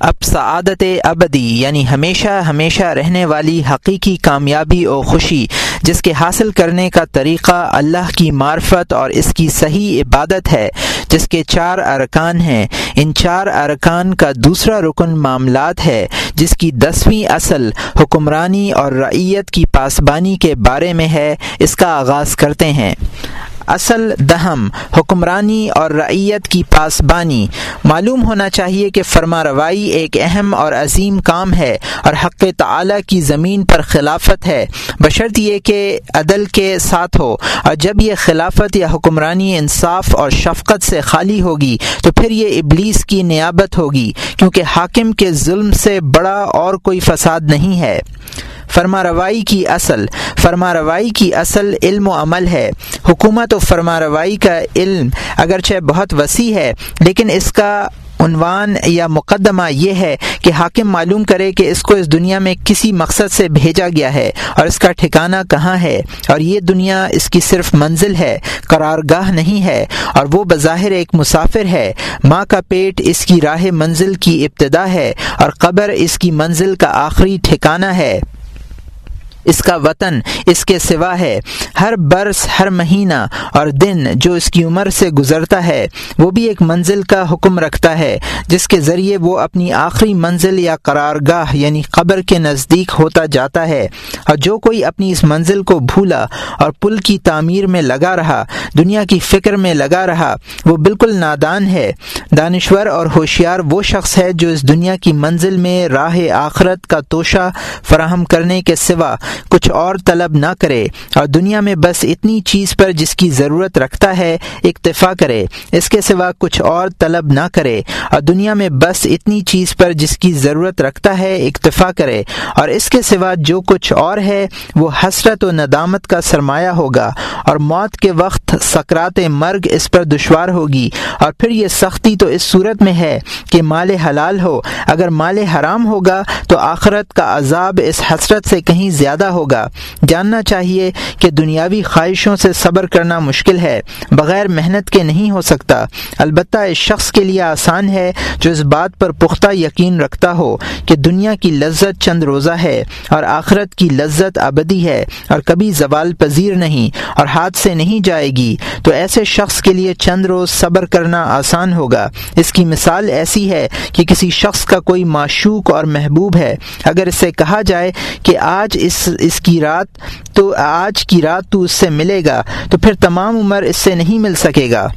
اب سعادت ابدی یعنی ہمیشہ ہمیشہ رہنے والی حقیقی کامیابی اور خوشی۔ جس کے حاصل کرنے کا طریقہ اللہ کی معرفت اور اس کی صحیح عبادت ہے، جس کے چار ارکان ہیں۔ ان چار ارکان کا دوسرا رکن معاملات ہے، جس کی دسویں اصل حکمرانی اور رعیت کی پاسبانی کے بارے میں ہے، اس کا آغاز کرتے ہیں۔ اصل دہم، حکمرانی اور رعیت کی پاسبانی۔ معلوم ہونا چاہیے کہ فرما روائی ایک اہم اور عظیم کام ہے اور حق تعلیٰ کی زمین پر خلافت ہے۔ بشرط یہ کہ عدل کے ساتھ ہو۔ اور جب یہ خلافت یا حکمرانی انصاف اور شفقت سے خالی ہوگی، تو پھر یہ ابلیس کی نیابت ہوگی، کیونکہ حاکم کے ظلم سے بڑا اور کوئی فساد نہیں ہے۔ فرما روائی کی اصل، فرما روائی کی اصل علم و عمل ہے۔ حکومت و فرما روائی کا علم اگرچہ بہت وسیع ہے، لیکن اس کا عنوان یا مقدمہ یہ ہے کہ حاکم معلوم کرے کہ اس کو اس دنیا میں کسی مقصد سے بھیجا گیا ہے اور اس کا ٹھکانہ کہاں ہے اور یہ دنیا اس کی صرف منزل ہے، قرارگاہ نہیں ہے اور وہ بظاہر ایک مسافر ہے۔ ماں کا پیٹ اس کی راہ منزل کی ابتدا ہے اور قبر اس کی منزل کا آخری ٹھکانہ ہے۔ اس کا وطن اس کے سوا ہے۔ ہر برس، ہر مہینہ اور دن جو اس کی عمر سے گزرتا ہے، وہ بھی ایک منزل کا حکم رکھتا ہے، جس کے ذریعے وہ اپنی آخری منزل یا قرارگاہ یعنی قبر کے نزدیک ہوتا جاتا ہے۔ اور جو کوئی اپنی اس منزل کو بھولا اور پل کی تعمیر میں لگا رہا، دنیا کی فکر میں لگا رہا، وہ بالکل نادان ہے۔ دانشور اور ہوشیار وہ شخص ہے جو اس دنیا کی منزل میں راہ آخرت کا توشہ فراہم کرنے کے سوا کچھ اور طلب نہ کرے اور دنیا میں بس اتنی چیز پر جس کی ضرورت رکھتا ہے اکتفا کرے، اس کے سوا کچھ اور طلب نہ کرے اور دنیا میں بس اتنی چیز پر جس کی ضرورت رکھتا ہے اکتفا کرے اور اس کے سوا جو کچھ اور ہے، وہ حسرت و ندامت کا سرمایہ ہوگا اور موت کے وقت سکرات مرگ اس پر دشوار ہوگی اور پھر یہ سختی تو اس صورت میں ہے کہ مال حلال ہو، اگر مال حرام ہوگا تو آخرت کا عذاب اس حسرت سے کہیں زیادہ ہوگا۔ جاننا چاہیے کہ دنیاوی خواہشوں سے صبر کرنا مشکل ہے، بغیر محنت کے نہیں ہو سکتا۔ البتہ اس شخص کے لیے آسان ہے جو اس بات پر پختہ یقین رکھتا ہو کہ دنیا کی لذت چند روزہ ہے اور آخرت کی لذت ابدی ہے اور کبھی زوال پذیر نہیں اور ہاتھ سے نہیں جائے گی۔ تو ایسے شخص کے لیے چند روز صبر کرنا آسان ہوگا۔ اس کی مثال ایسی ہے کہ کسی شخص کا کوئی معشوق اور محبوب ہے۔ اگر اسے کہا جائے کہ آج اس اس کی رات تو آج کی رات تو اس سے ملے گا، تو پھر تمام عمر اس سے نہیں مل سکے گا۔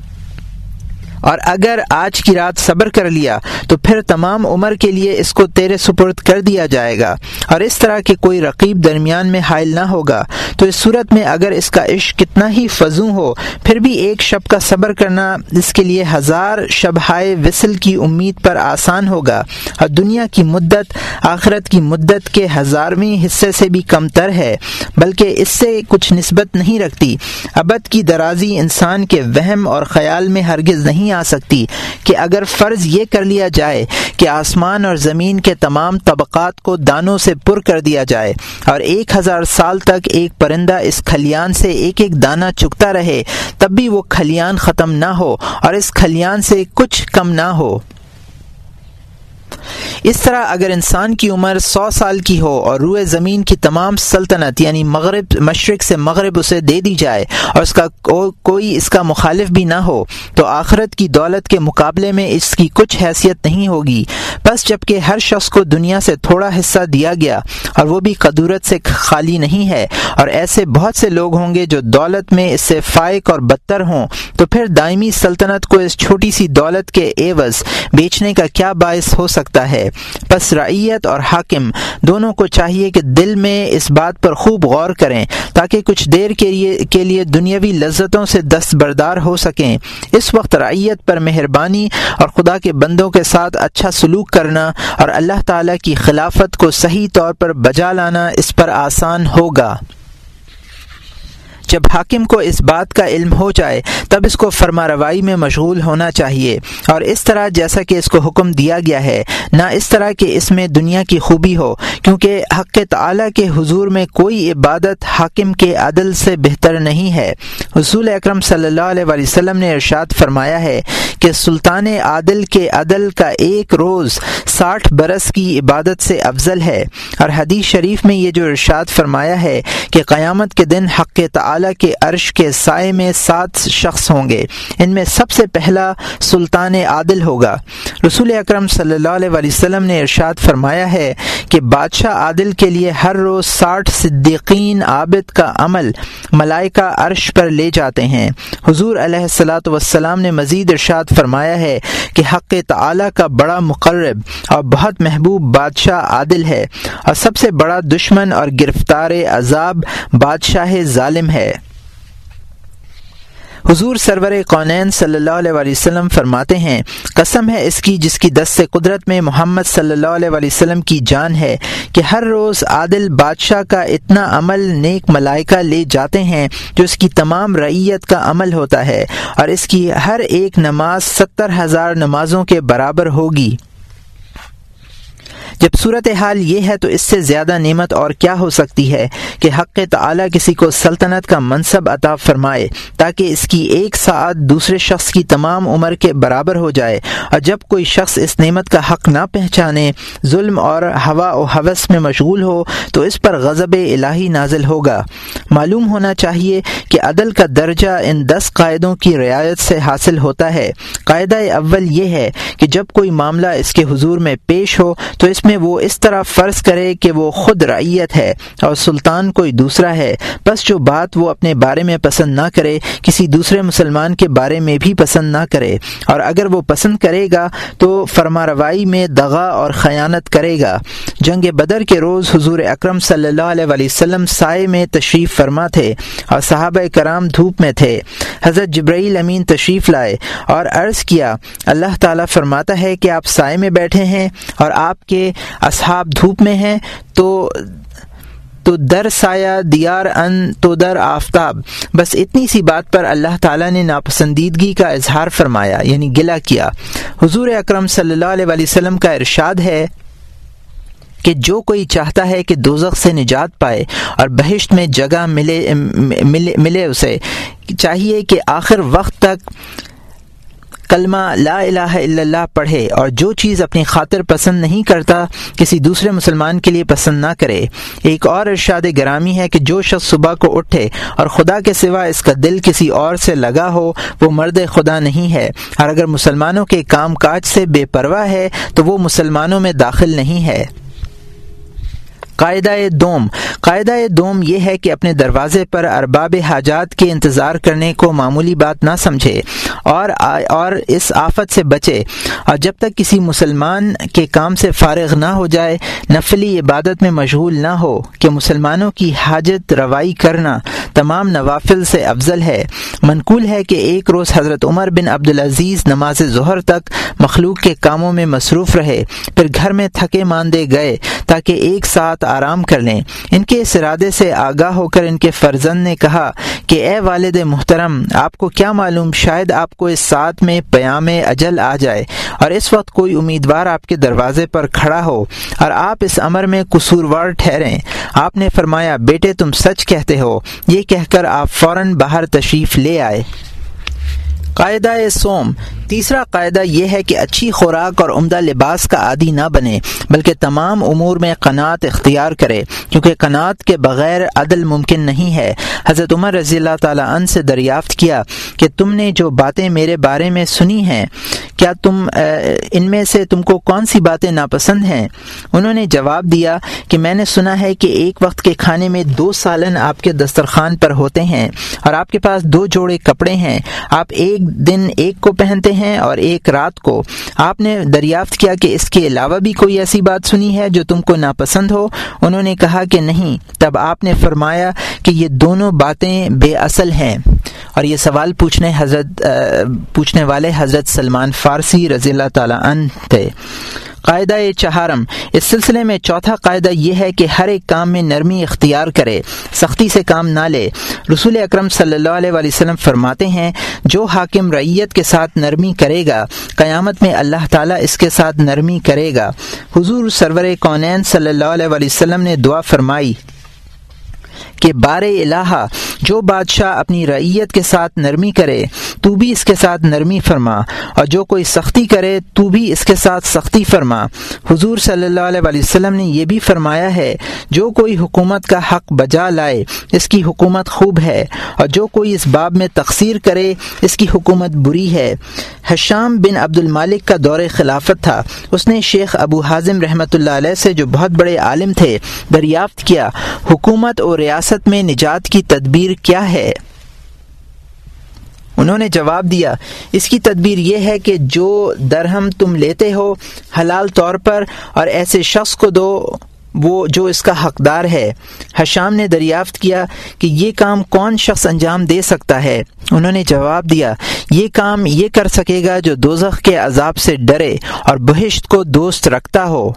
اور اگر آج کی رات صبر کر لیا، تو پھر تمام عمر کے لیے اس کو تیرے سپرد کر دیا جائے گا۔ اور اس طرح کے کوئی رقیب درمیان میں حائل نہ ہوگا۔ تو اس صورت میں اگر اس کا عشق کتنا ہی فضو ہو، پھر بھی ایک شب کا صبر کرنا اس کے لیے ہزار شب ہائے وصل کی امید پر آسان ہوگا۔ اور دنیا کی مدت، آخرت کی مدت کے ہزارویں حصے سے بھی کم تر ہے، بلکہ اس سے کچھ نسبت نہیں رکھتی۔ ابد کی درازی انسان کے وہم اور خیال میں ہرگز نہیں آ سکتی کہ اگر فرض یہ کر لیا جائے کہ آسمان اور زمین کے تمام طبقات کو دانوں سے پر کر دیا جائے اور ایک ہزار سال تک ایک پر پرندہ اس کھلیان سے ایک ایک دانہ چکتا رہے، تب بھی وہ کھلیان ختم نہ ہو اور اس کھلیان سے کچھ کم نہ ہو۔ اس طرح اگر انسان کی عمر سو سال کی ہو اور روئے زمین کی تمام سلطنت یعنی مغرب مشرق سے مغرب اسے دے دی جائے اور اس کا کوئی اس کا مخالف بھی نہ ہو، تو آخرت کی دولت کے مقابلے میں اس کی کچھ حیثیت نہیں ہوگی۔ بس جبکہ ہر شخص کو دنیا سے تھوڑا حصہ دیا گیا اور وہ بھی قدورت سے خالی نہیں ہے اور ایسے بہت سے لوگ ہوں گے جو دولت میں اس سے فائق اور بدتر ہوں، تو پھر دائمی سلطنت کو اس چھوٹی سی دولت کے عوض بیچنے کا کیا باعث ہو سکتا ہے۔ بس رعیت اور حاکم دونوں کو چاہیے کہ دل میں اس بات پر خوب غور کریں تاکہ کچھ دیر کے لیے کے لیے دنیاوی لذتوں سے دستبردار ہو سکیں۔ اس وقت رعیت پر مہربانی اور خدا کے بندوں کے ساتھ اچھا سلوک کرنا اور اللہ تعالیٰ کی خلافت کو صحیح طور پر بجا لانا اس پر آسان ہوگا۔ جب حاکم کو اس بات کا علم ہو جائے، تب اس کو فرما روائی میں مشغول ہونا چاہیے۔ اور اس طرح جیسا کہ اس کو حکم دیا گیا ہے، نہ اس طرح کہ اس میں دنیا کی خوبی ہو، کیونکہ حق تعلیٰ کے حضور میں کوئی عبادت حاکم کے عدل سے بہتر نہیں ہے۔ حصول اکرم صلی اللہ علیہ وسلم نے ارشاد فرمایا ہے کہ سلطان عادل کے عدل کا ایک روز ساٹھ برس کی عبادت سے افضل ہے۔ اور حدیث شریف میں یہ جو ارشاد فرمایا ہے کہ قیامت کے دن حق تعلیٰ کے عرش کے سائے میں سات شخص ہوں گے۔ ان میں سب سے پہلا سلطان عادل ہوگا۔ رسول اکرم صلی اللہ علیہ وسلم نے ارشاد فرمایا ہے کہ بادشاہ عادل کے لیے ہر روز ساٹھ صدیقین عابد کا عمل ملائکہ عرش پر لے جاتے ہیں۔ حضور علیہ السلاۃ وسلام نے مزید ارشاد فرمایا ہے کہ حق تعلیٰ کا بڑا مقرب اور بہت محبوب بادشاہ عادل ہے اور سب سے بڑا دشمن اور گرفتار عذاب بادشاہ ظالم ہے۔ حضور سرور قونین صلی اللہ علیہ وسلم فرماتے ہیں، قسم ہے اس کی جس کی دست قدرت میں محمد صلی اللہ علیہ وسلم کی جان ہے کہ ہر روز عادل بادشاہ کا اتنا عمل نیک ملائکہ لے جاتے ہیں جو اس کی تمام رعیت کا عمل ہوتا ہے اور اس کی ہر ایک نماز ستر ہزار نمازوں کے برابر ہوگی۔ جب صورت حال یہ ہے تو اس سے زیادہ نعمت اور کیا ہو سکتی ہے کہ حق تعلیٰ کسی کو سلطنت کا منصب عطا فرمائے تاکہ اس کی ایک ساعت دوسرے شخص کی تمام عمر کے برابر ہو جائے اور جب کوئی شخص اس نعمت کا حق نہ پہچانے، ظلم اور ہوا و حوث میں مشغول ہو، تو اس پر غضب الہی نازل ہوگا۔ معلوم ہونا چاہیے کہ عدل کا درجہ ان دس قاعدوں کی رعایت سے حاصل ہوتا ہے۔ قاعدہ اول یہ ہے کہ جب کوئی معاملہ اس کے حضور میں پیش ہو، تو اس میں وہ اس طرح فرض کرے کہ وہ خود رعیت ہے اور سلطان کوئی دوسرا ہے۔ بس جو بات وہ اپنے بارے میں پسند نہ کرے، کسی دوسرے مسلمان کے بارے میں بھی پسند نہ کرے۔ اور اگر وہ پسند کرے گا تو فرما روائی میں دغا اور خیانت کرے گا۔ جنگ بدر کے روز حضور اکرم صلی اللہ علیہ وسلم سائے میں تشریف فرما تھے اور صحابہ کرام دھوپ میں تھے۔ حضرت جبرائیل امین تشریف لائے اور عرض کیا، اللہ تعالیٰ فرماتا ہے کہ آپ سائے میں بیٹھے ہیں اور آپ کے اصحاب دھوپ میں ہیں تو تو در سایہ دیار ان تو در آفتاب۔ بس اتنی سی بات پر اللہ تعالیٰ نے ناپسندیدگی کا اظہار فرمایا یعنی گلا کیا۔ حضور اکرم صلی اللہ علیہ وسلم کا ارشاد ہے کہ جو کوئی چاہتا ہے کہ دوزخ سے نجات پائے اور بہشت میں جگہ ملے ملے, ملے اسے چاہیے کہ آخر وقت تک کلمہ لا الہ الا اللہ پڑھے اور جو چیز اپنی خاطر پسند نہیں کرتا، کسی دوسرے مسلمان کے لیے پسند نہ کرے۔ ایک اور ارشاد گرامی ہے کہ جو شخص صبح کو اٹھے اور خدا کے سوا اس کا دل کسی اور سے لگا ہو، وہ مرد خدا نہیں ہے۔ اور اگر مسلمانوں کے کام کاج سے بے پرواہ ہے، تو وہ مسلمانوں میں داخل نہیں ہے۔ قاعدہ دوم۔ قاعدہ دوم یہ ہے کہ اپنے دروازے پر ارباب حاجات کے انتظار کرنے کو معمولی بات نہ سمجھے۔ اور اور اس آفت سے بچے۔ اور جب تک کسی مسلمان کے کام سے فارغ نہ ہو جائے، نفلی عبادت میں مشغول نہ ہو، کہ مسلمانوں کی حاجت روائی کرنا تمام نوافل سے افضل ہے۔ منقول ہے کہ ایک روز حضرت عمر بن عبدالعزیز نماز ظہر تک مخلوق کے کاموں میں مصروف رہے، پھر گھر میں تھکے ماندے گئے تاکہ ایک ساتھ آرام کر لیں۔ ان کے اس ارادے سے آگاہ ہو کر ان کے فرزند نے کہا کہ، اے والد محترم، آپ کو کیا معلوم؟ شاید آپ آپ کو اس ساتھ میں پیام اجل آ جائے اور اس وقت کوئی امیدوار آپ کے دروازے پر کھڑا ہو اور آپ اس امر میں قصوروار ٹھہریں۔ آپ نے فرمایا، بیٹے، تم سچ کہتے ہو۔ یہ کہہ کر آپ فوراً باہر تشریف لے آئے۔ قاعدہ سوم۔ تیسرا قاعدہ یہ ہے کہ اچھی خوراک اور عمدہ لباس کا عادی نہ بنے، بلکہ تمام امور میں قناعت اختیار کرے۔ کیونکہ قناعت کے بغیر عدل ممکن نہیں ہے۔ حضرت عمر رضی اللہ تعالیٰ عنہ سے دریافت کیا کہ تم نے جو باتیں میرے بارے میں سنی ہیں، کیا تم ان میں سے تم کو کون سی باتیں ناپسند ہیں؟ انہوں نے جواب دیا کہ میں نے سنا ہے کہ ایک وقت کے کھانے میں دو سالن آپ کے دسترخوان پر ہوتے ہیں اور آپ کے پاس دو جوڑے کپڑے ہیں۔ آپ ایک دن ایک کو پہنتے ہیں ہیں اور ایک رات کو۔ آپ نے دریافت کیا کہ اس کے علاوہ بھی کوئی ایسی بات سنی ہے جو تم کو ناپسند ہو؟ انہوں نے کہا کہ نہیں۔ تب آپ نے فرمایا کہ یہ دونوں باتیں بے اصل ہیں۔ اور یہ سوال پوچھنے حضرت پوچھنے والے حضرت سلمان فارسی رضی اللہ تعالیٰ عنہ تھے۔ قاعدہ چہارم۔ اس سلسلے میں چوتھا قاعدہ یہ ہے کہ ہر ایک کام میں نرمی اختیار کرے، سختی سے کام نہ لے۔ رسول اکرم صلی اللہ علیہ وسلم فرماتے ہیں، جو حاکم ریت کے ساتھ نرمی کرے گا، قیامت میں اللہ تعالیٰ اس کے ساتھ نرمی کرے گا۔ حضور سرور کونین صلی اللہ علیہ وسلم نے دعا فرمائی کہ بار الہ جو بادشاہ اپنی رعیت کے ساتھ نرمی کرے تو بھی اس کے ساتھ نرمی فرما اور جو کوئی سختی کرے تو بھی اس کے ساتھ سختی فرما۔ حضور صلی اللہ علیہ وسلم نے یہ بھی فرمایا ہے، جو کوئی حکومت کا حق بجا لائے، اس کی حکومت خوب ہے، اور جو کوئی اس باب میں تقسیر کرے، اس کی حکومت بری ہے۔ حشام بن عبد المالک کا دور خلافت تھا۔ اس نے شیخ ابو حازم رحمۃ اللہ علیہ سے جو بہت بڑے عالم تھے، دریافت کیا۔ حکومت اور ریاست میں نجات کی تدبیر کیا ہے؟ انہوں نے جواب دیا، اس کی تدبیر یہ ہے کہ جو درہم تم لیتے ہو حلال طور پر اور ایسے شخص کو دو، وہ جو اس کا حقدار ہے۔ حشام نے دریافت کیا کہ یہ کام کون شخص انجام دے سکتا ہے۔ انہوں نے جواب دیا، یہ کام یہ کر سکے گا جو دوزخ کے عذاب سے ڈرے اور بہشت کو دوست رکھتا ہو۔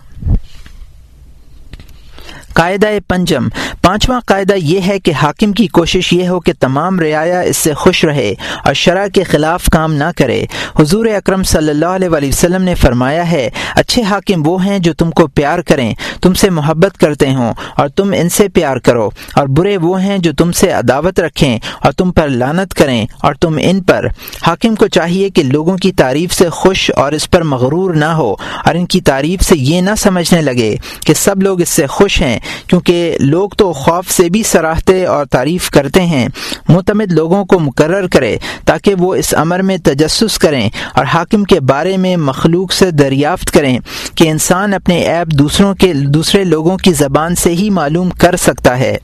قاعدہ پنجم۔ پانچواں قاعدہ یہ ہے کہ حاکم کی کوشش یہ ہو کہ تمام رعایا اس سے خوش رہے اور شرح کے خلاف کام نہ کرے۔ حضور اکرم صلی اللہ علیہ وسلم نے فرمایا ہے، اچھے حاکم وہ ہیں جو تم کو پیار کریں، تم سے محبت کرتے ہوں اور تم ان سے پیار کرو۔ اور برے وہ ہیں جو تم سے عداوت رکھیں اور تم پر لانت کریں اور تم ان پر۔ حاکم کو چاہیے کہ لوگوں کی تعریف سے خوش اور اس پر مغرور نہ ہو اور ان کی تعریف سے یہ نہ سمجھنے لگے کہ سب لوگ اس سے خوش ہیں۔ کیونکہ لوگ تو خوف سے بھی سراہتے اور تعریف کرتے ہیں۔ متمد لوگوں کو مقرر کرے تاکہ وہ اس امر میں تجسس کریں اور حاکم کے بارے میں مخلوق سے دریافت کریں کہ انسان اپنے ایپ دوسروں کے دوسرے لوگوں کی زبان سے ہی معلوم کر سکتا ہے۔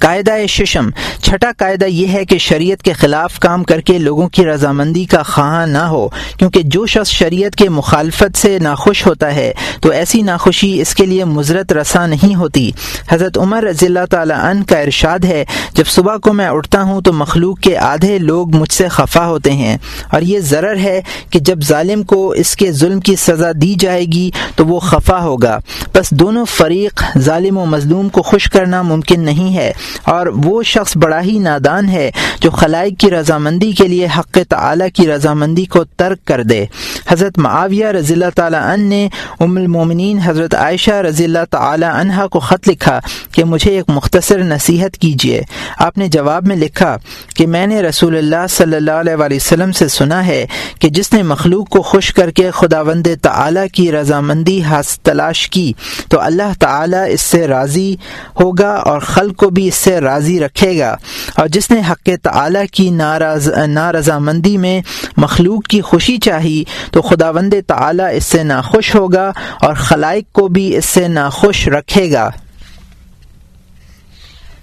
قاعدہ ششم۔ چھٹا قاعدہ یہ ہے کہ شریعت کے خلاف کام کر کے لوگوں کی رضامندی کا خواہاں نہ ہو، کیونکہ جو شخص شریعت کے مخالفت سے ناخوش ہوتا ہے، تو ایسی ناخوشی اس کے لیے مضرت رساں نہیں ہوتی۔ حضرت عمر رضی اللہ تعالیٰ عنہ کا ارشاد ہے، جب صبح کو میں اٹھتا ہوں تو مخلوق کے آدھے لوگ مجھ سے خفا ہوتے ہیں۔ اور یہ ضرر ہے کہ جب ظالم کو اس کے ظلم کی سزا دی جائے گی تو وہ خفا ہوگا۔ بس دونوں فریق، ظالم و مظلوم کو خوش کرنا ممکن نہیں ہے۔ اور وہ شخص بڑا ہی نادان ہے جو خلائق کی رضامندی کے لیے حق تعالی کی رضامندی کو ترک کر دے۔ حضرت معاویہ رضی اللہ تعالیٰ عنہ نے ام المومنین حضرت عائشہ رضی اللہ تعالی عنہ کو خط لکھا کہ مجھے ایک مختصر نصیحت کیجیے۔ آپ نے جواب میں لکھا کہ میں نے رسول اللہ صلی اللہ علیہ وسلم سے سنا ہے کہ جس نے مخلوق کو خوش کر کے خدا وند تعلیٰ کی رضامندی تلاش کی تو اللہ تعالیٰ اس سے راضی ہوگا اور خلق کو بھی اس سے راضی رکھے گا۔ اور جس نے حق تعالی کی ناراض، نارضامندی میں مخلوق کی خوشی چاہی، تو خدا وند تعالی اس سے ناخوش ہوگا اور خلائق کو بھی اس سے ناخوش رکھے گا۔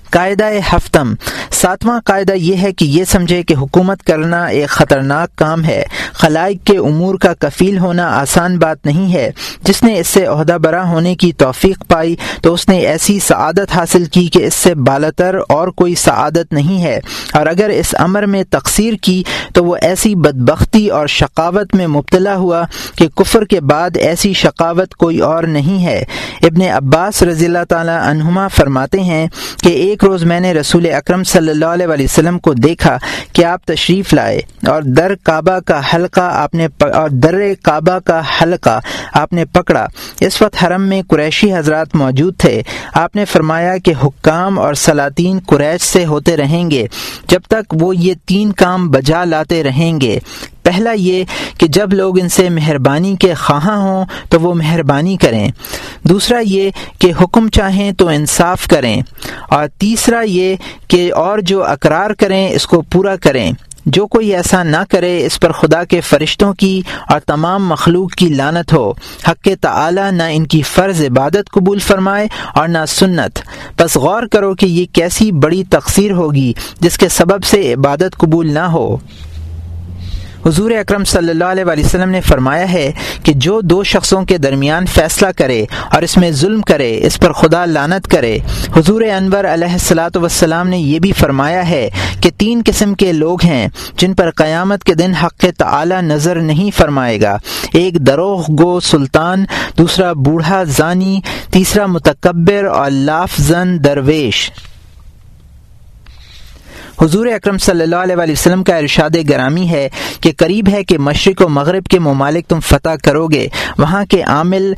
قاعدہ ہفتم۔ ساتواں قاعدہ یہ ہے کہ یہ سمجھے کہ حکومت کرنا ایک خطرناک کام ہے۔ خلائق کے امور کا کفیل ہونا آسان بات نہیں ہے۔ جس نے اس سے عہدہ برا ہونے کی توفیق پائی، تو اس نے ایسی سعادت حاصل کی کہ اس سے بالتر اور کوئی سعادت نہیں ہے۔ اور اگر اس امر میں تقسیر کی، تو وہ ایسی بدبختی اور شقاوت میں مبتلا ہوا کہ کفر کے بعد ایسی شقاوت کوئی اور نہیں ہے۔ ابن عباس رضی اللہ تعالی عنہما فرماتے ہیں کہ ایک روز میں نے رسول اکرم صلی اللہ علیہ وسلم کو دیکھا کہ آپ تشریف لائے اور در کعبہ کا حلقہ آپ نے اور در کعبہ کا حلقہ آپ نے پکڑا۔ اس وقت حرم میں قریشی حضرات موجود تھے۔ آپ نے فرمایا کہ حکام اور سلاطین قریش سے ہوتے رہیں گے۔ جب تک وہ یہ تین کام بجا لاتے رہیں گے۔ پہلا یہ کہ جب لوگ ان سے مہربانی کے خواہاں ہوں تو وہ مہربانی کریں۔ دوسرا یہ کہ حکم چاہیں تو انصاف کریں۔ اور تیسرا یہ کہ اور جو اقرار کریں اس کو پورا کریں۔ جو کوئی ایسا نہ کرے اس پر خدا کے فرشتوں کی اور تمام مخلوق کی لانت ہو۔ حق تعالی نہ ان کی فرض عبادت قبول فرمائے اور نہ سنت۔ بس غور کرو کہ یہ کیسی بڑی تقسیر ہوگی جس کے سبب سے عبادت قبول نہ ہو۔ حضور اکرم صلی اللہ علیہ وسلم نے فرمایا ہے کہ جو دو شخصوں کے درمیان فیصلہ کرے اور اس میں ظلم کرے، اس پر خدا لانت کرے۔ حضور انور علیہ السلاۃ وسلام نے یہ بھی فرمایا ہے کہ تین قسم کے لوگ ہیں جن پر قیامت کے دن حق تعالی نظر نہیں فرمائے گا۔ ایک دروغ گو سلطان، دوسرا بوڑھا زانی، تیسرا متکبر اور لافزن درویش۔ حضور اکرم صلی اللہ علیہ وسلم کا ارشاد گرامی ہے کہ قریب ہے کہ مشرق و مغرب کے ممالک تم فتح کرو گے، وہاں کے عامل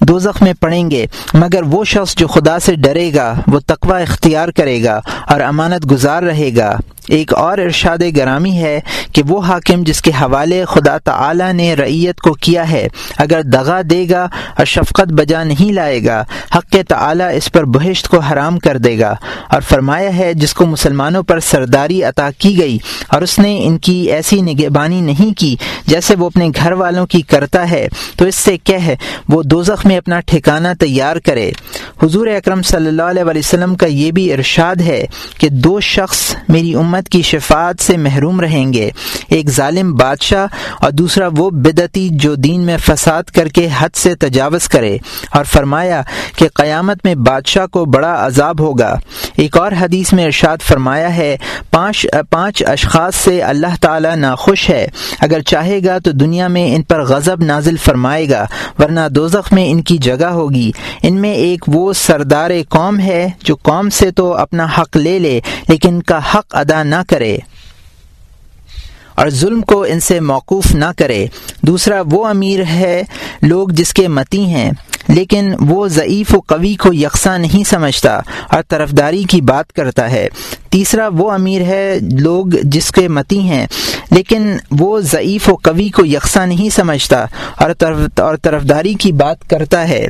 دو میں پڑیں گے، مگر وہ شخص جو خدا سے ڈرے گا، وہ تقوی اختیار کرے گا اور امانت گزار رہے گا۔ ایک اور ارشاد گرامی ہے کہ وہ حاکم جس کے حوالے خدا تعالی نے ریت کو کیا ہے، اگر دغا دے گا اور شفقت بجا نہیں لائے گا، حق تعالی اس پر بہشت کو حرام کر دے گا۔ اور فرمایا ہے، جس کو مسلمانوں پر سرداری عطا کی گئی اور اس نے ان کی ایسی نگہبانی نہیں کی جیسے وہ اپنے گھر والوں کی کرتا ہے، تو اس سے کہہ، وہ دوزخ میں اپنا ٹھکانہ تیار کرے۔ حضور اکرم صلی اللہ علیہ وسلم کا یہ بھی ارشاد ہے کہ دو شخص میری امت کی شفاعت سے محروم رہیں گے۔ ایک ظالم بادشاہ اور دوسرا وہ بدتی جو دین میں فساد کر کے حد سے تجاوز کرے اور فرمایا کہ قیامت میں بادشاہ کو بڑا عذاب ہوگا۔ ایک اور حدیث میں ارشاد فرمایا ہے، پانچ پانچ اشخاص سے اللہ تعالی ناخوش ہے۔ اگر چاہے گا تو دنیا میں ان پر غضب نازل فرمائے گا، ورنہ دوزخ میں ان کی جگہ ہوگی۔ ان میں ایک وہ سردار قوم ہے جو قوم سے تو اپنا حق لے لے، لیکن ان کا حق ادا نہ کرے اور ظلم کو ان سے موقوف نہ کرے۔ دوسرا، وہ امیر ہے، لوگ جس کے متی ہیں، لیکن وہ ضعیف و قوی کو یکساں نہیں سمجھتا اور طرفداری کی بات کرتا ہے۔ تیسرا، وہ امیر ہے، لوگ جس کے متی ہیں لیکن وہ ضعیف و قوی کو یکساں نہیں سمجھتا اور طرف اور طرفداری کی بات کرتا ہے۔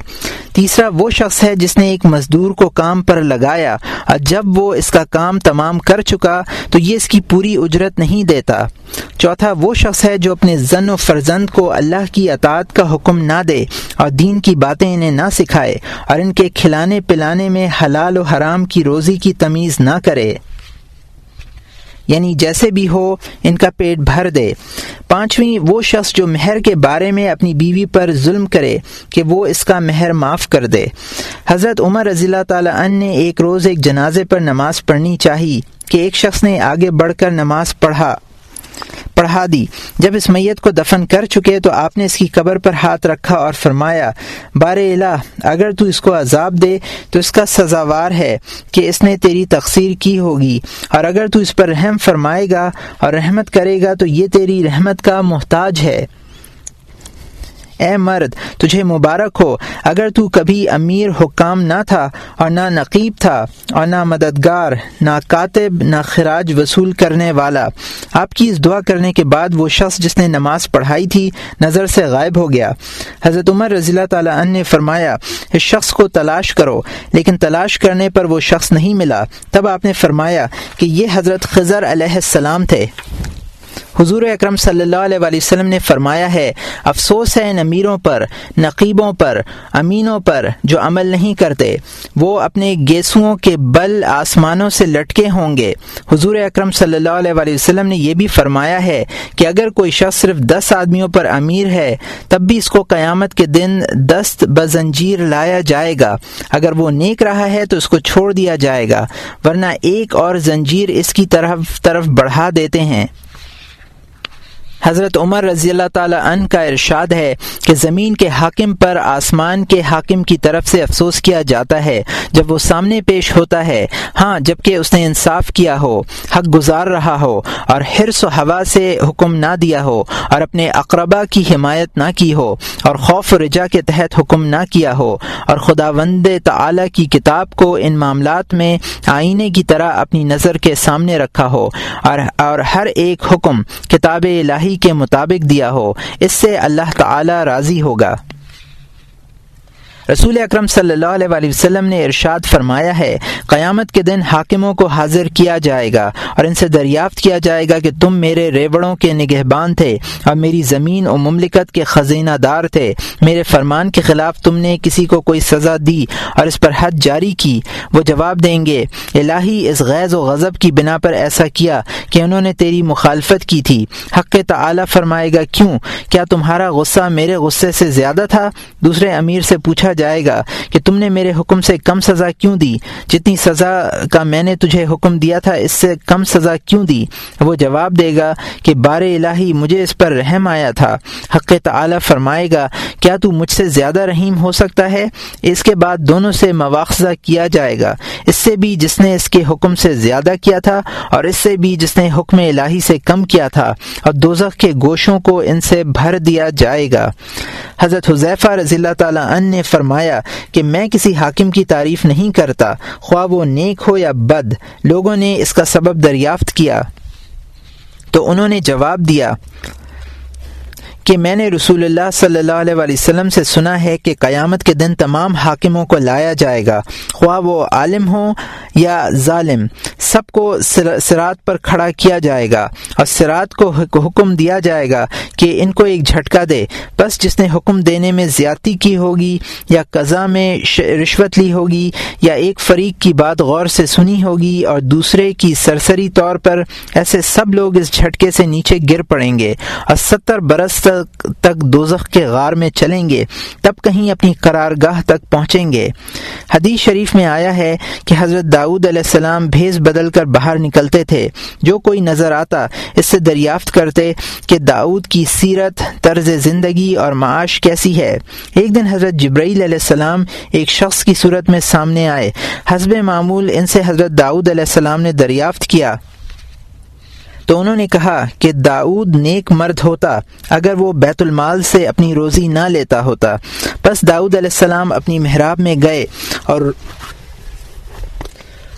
تیسرا، وہ شخص ہے جس نے ایک مزدور کو کام پر لگایا اور جب وہ اس کا کام تمام کر چکا تو یہ اس کی پوری اجرت نہیں دیتا۔ چوتھا، وہ شخص ہے جو اپنے زن و فرزند کو اللہ کی اطاعت کا حکم نہ دے اور دین کی باتیں انہیں نہ سکھائے اور ان کے کھلانے پلانے میں حلال و حرام کی روزی کی تمیز نہ کرے۔ یعنی جیسے بھی ہو، ان کا پیٹ بھر دے۔ پانچویں، وہ شخص جو مہر کے بارے میں اپنی بیوی پر ظلم کرے کہ وہ اس کا مہر معاف کر دے۔ حضرت عمر رضی اللہ تعالیٰ عنہ نے ایک روز ایک جنازے پر نماز پڑھنی چاہی کہ ایک شخص نے آگے بڑھ کر نماز پڑھا۔ پڑھا دی۔ جب اس میت کو دفن کر چکے تو آپ نے اس کی قبر پر ہاتھ رکھا اور فرمایا بار الہ، اگر تو اس کو عذاب دے تو اس کا سزاوار ہے کہ اس نے تیری تقسیر کی ہوگی۔ اور اگر تو اس پر رحم فرمائے گا اور رحمت کرے گا تو یہ تیری رحمت کا محتاج ہے۔ اے مرد، تجھے مبارک ہو۔ اگر تو کبھی امیر حکام نہ تھا اور نہ نقیب تھا اور نہ مددگار، نہ کاتب، نہ خراج وصول کرنے والا۔ آپ کی اس دعا کرنے کے بعد وہ شخص جس نے نماز پڑھائی تھی نظر سے غائب ہو گیا۔ حضرت عمر رضی اللہ تعالیٰ عنہ نے فرمایا، اس شخص کو تلاش کرو۔ لیکن تلاش کرنے پر وہ شخص نہیں ملا۔ تب آپ نے فرمایا کہ یہ حضرت خضر علیہ السلام تھے۔ حضور اکرم صلی اللہ علیہ وآلہ وسلم نے فرمایا ہے، افسوس ہے ان امیروں پر، نقیبوں پر، امینوں پر جو عمل نہیں کرتے۔ وہ اپنے گیسوؤں کے بل آسمانوں سے لٹکے ہوں گے۔ حضور اکرم صلی اللہ علیہ وآلہ وسلم نے یہ بھی فرمایا ہے کہ اگر کوئی شخص صرف دس آدمیوں پر امیر ہے، تب بھی اس کو قیامت کے دن دست بزنجیر لایا جائے گا۔ اگر وہ نیک رہا ہے تو اس کو چھوڑ دیا جائے گا، ورنہ ایک اور زنجیر اس کی طرف طرف بڑھا دیتے ہیں۔ حضرت عمر رضی اللہ تعالیٰ عنہ کا ارشاد ہے کہ زمین کے حاکم پر آسمان کے حاکم کی طرف سے افسوس کیا جاتا ہے جب وہ سامنے پیش ہوتا ہے۔ ہاں جبکہ اس نے انصاف کیا ہو، حق گزار رہا ہو اور حرص و ہوا سے حکم نہ دیا ہو اور اپنے اقربا کی حمایت نہ کی ہو اور خوف و رجا کے تحت حکم نہ کیا ہو اور خدا وند تعلیٰ کی کتاب کو ان معاملات میں آئینے کی طرح اپنی نظر کے سامنے رکھا ہو اور اور ہر ایک حکم کتاب الہی کے مطابق دیا ہو اس سے اللہ تعالی راضی ہوگا۔ رسول اکرم صلی اللہ علیہ وسلم نے ارشاد فرمایا ہے، قیامت کے دن حاکموں کو حاضر کیا جائے گا اور ان سے دریافت کیا جائے گا کہ تم میرے ریوڑوں کے نگہبان تھے اور میری زمین و مملکت کے خزینہ دار تھے۔ میرے فرمان کے خلاف تم نے کسی کو کوئی سزا دی اور اس پر حد جاری کی۔ وہ جواب دیں گے، الہی اس غیظ و غضب کی بنا پر ایسا کیا کہ انہوں نے تیری مخالفت کی تھی۔ حق تعالی فرمائے گا، کیوں؟ کیا تمہارا غصہ میرے غصے سے زیادہ تھا؟ دوسرے امیر سے پوچھا جائے گا کہ تم نے میرے حکم سے کم سزا کیوں دی؟ جتنی سزا کا میں نے تجھے حکم دیا تھا، اس سے کم سزا کیوں دی؟ وہ جواب دے گا کہ بار الہی مجھے اس پر رحم آیا تھا۔ حق تعالی فرمائے گا، کیا تو مجھ سے زیادہ رحیم ہو سکتا ہے؟ اس کے بعد دونوں سے مواخذہ کیا جائے گا۔ اس سے بھی جس نے اس کے حکم سے زیادہ کیا تھا اور اس سے بھی جس نے حکم الہی سے کم کیا تھا اور دوزخ کے گوشوں کو ان سے بھر دیا جائے گا۔ حضرت حضیفہ رضی اللہ تعالیٰ عنہ نے فرمایا کہ میں کسی حاکم کی تعریف نہیں کرتا، خواہ وہ نیک ہو یا بد، لوگوں نے اس کا سبب دریافت کیا۔ تو انہوں نے جواب دیا کہ میں نے رسول اللہ صلی اللہ علیہ وسلم سے سنا ہے کہ قیامت کے دن تمام حاکموں کو لایا جائے گا۔ خواہ وہ عالم ہوں یا ظالم، سب کو سرات پر کھڑا کیا جائے گا اور سرات کو حکم دیا جائے گا کہ ان کو ایک جھٹکا دے۔ بس جس نے حکم دینے میں زیادتی کی ہوگی یا قضا میں رشوت لی ہوگی یا ایک فریق کی بات غور سے سنی ہوگی اور دوسرے کی سرسری طور پر ایسے سب لوگ اس جھٹکے سے نیچے گر پڑیں گے اور ستر برس تک تک دوزخ کے غار میں چلیں گے، تب کہیں اپنی قرار گاہ تک پہنچیں گے۔ حدیث شریف میں آیا ہے کہ حضرت داؤد علیہ السلام بھیز بدل کر باہر نکلتے تھے۔ جو کوئی نظر آتا، اس سے دریافت کرتے کہ داؤد کی سیرت، طرز زندگی اور معاش کیسی ہے۔ ایک دن حضرت جبرائیل علیہ السلام ایک شخص کی صورت میں سامنے آئے۔ حسب معمول ان سے حضرت داؤد علیہ السلام نے دریافت کیا۔ تو انہوں نے کہا کہ داؤد نیک مرد ہوتا اگر وہ بیت المال سے اپنی روزی نہ لیتا ہوتا۔ بس داؤد علیہ السلام اپنی محراب میں گئے اور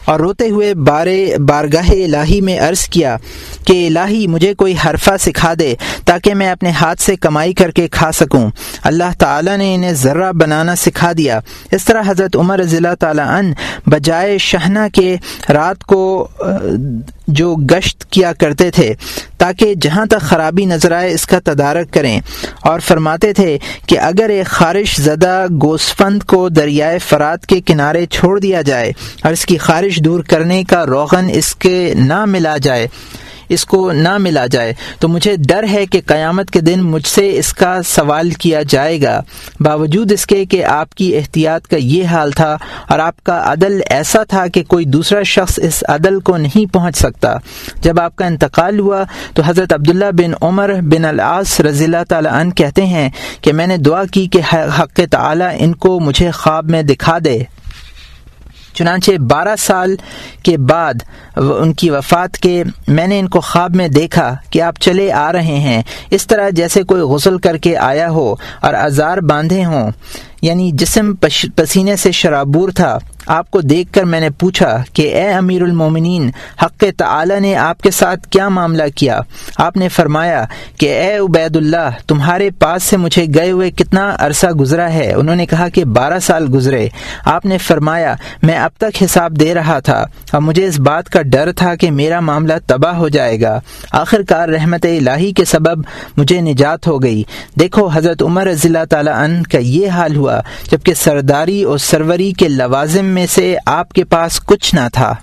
اور روتے ہوئے بارے بارگاہ الہی میں عرض کیا کہ الہی مجھے کوئی حرفہ سکھا دے تاکہ میں اپنے ہاتھ سے کمائی کر کے کھا سکوں۔ اللہ تعالیٰ نے انہیں ذرہ بنانا سکھا دیا۔ اس طرح حضرت عمر ضلع تعالیٰ ان بجائے شہنہ کے رات کو جو گشت کیا کرتے تھے تاکہ جہاں تک خرابی نظر آئے اس کا تدارک کریں۔ اور فرماتے تھے کہ اگر ایک خارش زدہ گوسفند کو دریائے فرات کے کنارے چھوڑ دیا جائے اور اس کی خارش دور کرنے کا روغن اس کے نہ ملا جائے اس کو نہ ملا جائے۔ تو مجھے ڈر ہے کہ قیامت کے دن مجھ سے اس کا سوال کیا جائے گا۔ باوجود اس کے کہ آپ کی احتیاط کا یہ حال تھا اور آپ کا عدل ایسا تھا کہ کوئی دوسرا شخص اس عدل کو نہیں پہنچ سکتا۔ جب آپ کا انتقال ہوا تو حضرت عبداللہ بن عمر بن العاص رضی اللہ تعالیٰ عنہ کہتے ہیں کہ میں نے دعا کی کہ حق تعالی ان کو مجھے خواب میں دکھا دے۔ چنانچہ بارہ سال کے بعد ان کی وفات کے میں نے ان کو خواب میں دیکھا کہ آپ چلے آ رہے ہیں۔ اس طرح جیسے کوئی غسل کر کے آیا ہو اور ازار باندھے ہوں یعنی جسم پسینے سے شرابور تھا۔ آپ کو دیکھ کر میں نے پوچھا کہ اے امیر المومنین، حق تعالی نے آپ کے ساتھ کیا معاملہ کیا؟ آپ نے فرمایا کہ اے عبید اللہ تمہارے پاس سے مجھے گئے ہوئے کتنا عرصہ گزرا ہے؟ انہوں نے کہا کہ بارہ سال گزرے۔ آپ نے فرمایا، میں اب تک حساب دے رہا تھا۔ اور مجھے اس بات کا ڈر تھا کہ میرا معاملہ تباہ ہو جائے گا۔ آخر کار رحمت الہی کے سبب مجھے نجات ہو گئی۔ دیکھو حضرت عمر رضی اللہ تعالیٰ عنہ کا یہ حال ہوا۔ جبکہ سرداری اور سروری کے لوازم میں سے آپ کے پاس کچھ نہ تھا۔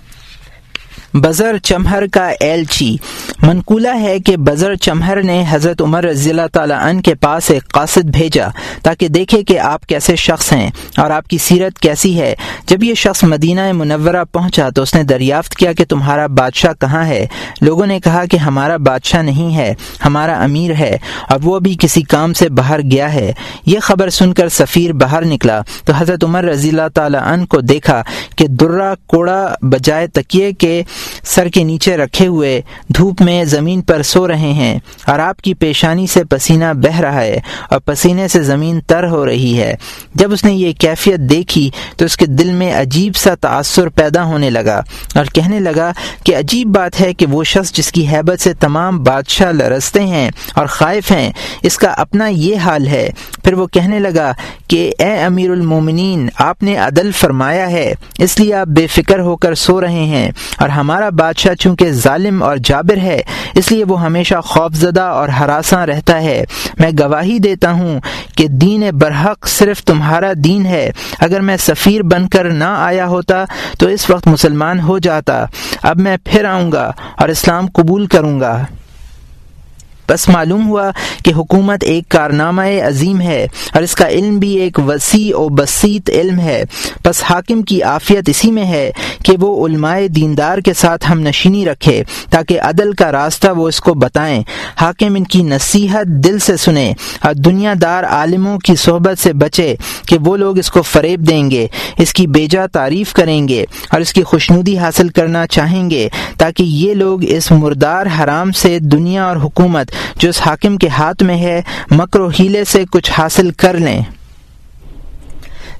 بزر چمہر کا ایلچی منقولہ ہے کہ بزر چمہر نے حضرت عمر رضی اللہ تعالیٰ عنہ کے پاس ایک قاصد بھیجا تاکہ دیکھے کہ آپ کیسے شخص ہیں اور آپ کی سیرت کیسی ہے۔ جب یہ شخص مدینہ منورہ پہنچا تو اس نے دریافت کیا کہ تمہارا بادشاہ کہاں ہے۔ لوگوں نے کہا کہ ہمارا بادشاہ نہیں ہے، ہمارا امیر ہے۔ اور وہ بھی کسی کام سے باہر گیا ہے۔ یہ خبر سن کر سفیر باہر نکلا تو حضرت عمر رضی اللہ تعالیٰ عنہ کو دیکھا کہ درہ کوڑا بجائے تکیے کے سر کے نیچے رکھے ہوئے دھوپ میں زمین پر سو رہے ہیں اور آپ کی پیشانی سے پسینہ بہ رہا ہے اور پسینے سے زمین تر ہو رہی ہے۔ جب اس نے یہ کیفیت دیکھی تو اس کے دل میں عجیب سا تاثر پیدا ہونے لگا اور کہنے لگا کہ عجیب بات ہے کہ وہ شخص جس کی حیبت سے تمام بادشاہ لرستے ہیں اور خائف ہیں، اس کا اپنا یہ حال ہے۔ پھر وہ کہنے لگا کہ اے امیر المومنین، آپ نے عدل فرمایا ہے، اس لیے آپ بے فکر ہو کر سو رہے ہیں اور ہم ہمارا بادشاہ چونکہ ظالم اور جابر ہے، اس لیے وہ ہمیشہ خوف زدہ اور ہراساں رہتا ہے۔ میں گواہی دیتا ہوں کہ دین برحق صرف تمہارا دین ہے۔ اگر میں سفیر بن کر نہ آیا ہوتا تو اس وقت مسلمان ہو جاتا۔ اب میں پھر آؤں گا اور اسلام قبول کروں گا۔ بس معلوم ہوا کہ حکومت ایک کارنامہ عظیم ہے اور اس کا علم بھی ایک وسیع و بسیط علم ہے۔ بس حاکم کی عافیت اسی میں ہے کہ وہ علماء دیندار کے ساتھ ہم نشینی رکھے تاکہ عدل کا راستہ وہ اس کو بتائیں۔ حاکم ان کی نصیحت دل سے سنے اور دنیا دار عالموں کی صحبت سے بچے کہ وہ لوگ اس کو فریب دیں گے، اس کی بیجا تعریف کریں گے اور اس کی خوشنودی حاصل کرنا چاہیں گے تاکہ یہ لوگ اس مردار حرام سے دنیا اور حکومت جو اس حاکم کے ہاتھ میں ہے، مکر و ہیلے سے کچھ حاصل کر لیں۔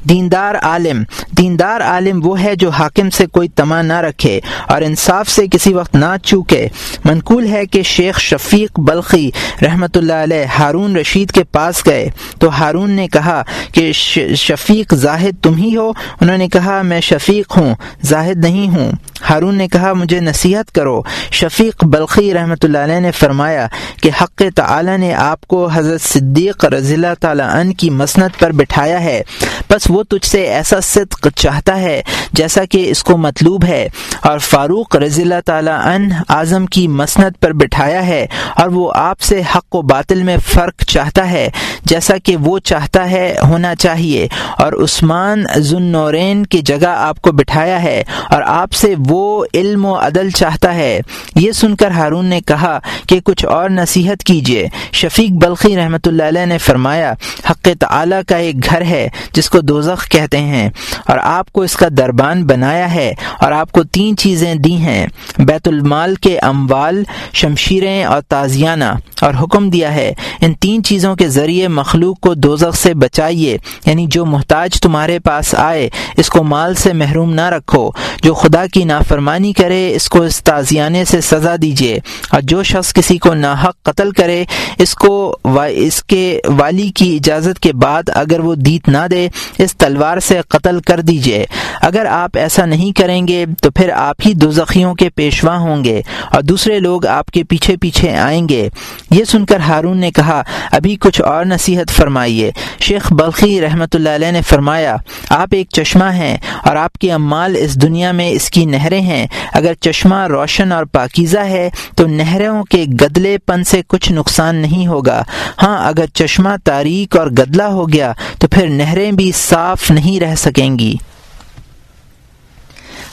دیندار عالم۔ دیندار عالم وہ ہے جو حاکم سے کوئی تما نہ رکھے اور انصاف سے کسی وقت نہ چوکے۔ منقول ہے کہ شیخ شفیق بلخی رحمۃ اللہ علیہ ہارون رشید کے پاس گئے۔ تو ہارون نے کہا کہ شفیق زاہد تم ہی ہو؟ انہوں نے کہا، میں شفیق ہوں، زاہد نہیں ہوں۔ ہارون نے کہا، مجھے نصیحت کرو۔ شفیق بلخی رحمۃ اللہ علیہ نے فرمایا کہ حق تعالی نے آپ کو حضرت صدیق رضی اللہ تعالیٰ عنہ کی مسنت پر بٹھایا ہے۔ بس وہ تجھ سے ایسا صدق چاہتا ہے جیسا کہ اس کو مطلوب ہے۔ اور فاروق رضی اللہ تعالیٰ عنہ اعظم کی مسنت پر بٹھایا ہے اور وہ آپ سے حق و باطل میں فرق چاہتا ہے جیسا کہ وہ چاہتا ہے ہونا چاہیے۔ اور عثمان ذن کی جگہ آپ کو بٹھایا ہے اور آپ سے وہ علم و عدل چاہتا ہے۔ یہ سن کر ہارون نے کہا کہ کچھ اور نصیحت کیجیے۔ شفیق بلخی رحمۃ اللہ علیہ نے فرمایا، حق تعالی کا ایک گھر ہے جس کو دوزخ کہتے ہیں اور آپ کو اس کا دربان بنایا ہے اور آپ کو تین چیزیں دی ہیں۔ بیت المال کے اموال، شمشیریں اور تازیانہ۔ اور حکم دیا ہے، ان تین چیزوں کے ذریعے مخلوق کو دوزخ سے بچائیے۔ یعنی جو محتاج تمہارے پاس آئے، اس کو مال سے محروم نہ رکھو۔ جو خدا کی نافرمانی کرے، اس کو اس تازیانے سے سزا دیجیے۔ اور جو شخص کسی کو ناحق قتل کرے، اس کو اس کے والی کی اجازت کے بعد اگر وہ دیت نہ دے، اس تلوار سے قتل کر دیجیے اگر آپ ایسا نہیں کریں گے، تو پھر آپ ہی دوزخیوں کے پیشوا ہوں گے اور دوسرے لوگ آپ کے پیچھے پیچھے آئیں گے۔ یہ سن کر ہارون نے کہا، ابھی کچھ اور نصیحت فرمائیے۔ شیخ بلخی رحمۃ اللہ علیہ نے فرمایا، آپ ایک چشمہ ہیں اور آپ کے امال اس دنیا میں اس کی نہریں ہیں۔ اگر چشمہ روشن اور پاکیزہ ہے، تو نہروں کے گدلے پن سے کچھ نقصان نہیں ہوگا۔ ہاں اگر چشمہ تاریک اور گدلا ہو گیا، تو پھر نہریں بھی صاف نہیں رہ سکیں گی۔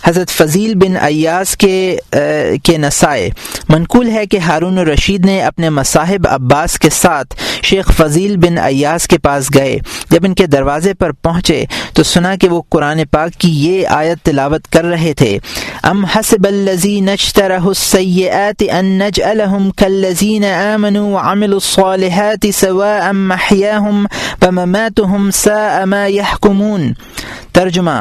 حضرت فضیل بن ایاس کے کے نسائے منقول ہے کہ ہارون الرشید نے اپنے مصاحب عباس کے ساتھ شیخ فضیل بن ایاس کے پاس گئے۔ جب ان کے دروازے پر پہنچے تو سنا کہ وہ قرآن پاک کی یہ آیت تلاوت کر رہے تھے۔ ام حسب الذين اشتروا السيئات ان نجعلهم كالذين امنوا وعملوا الصالحات سواء محياهم ومماتهم ساء ما يحكمون ترجمہ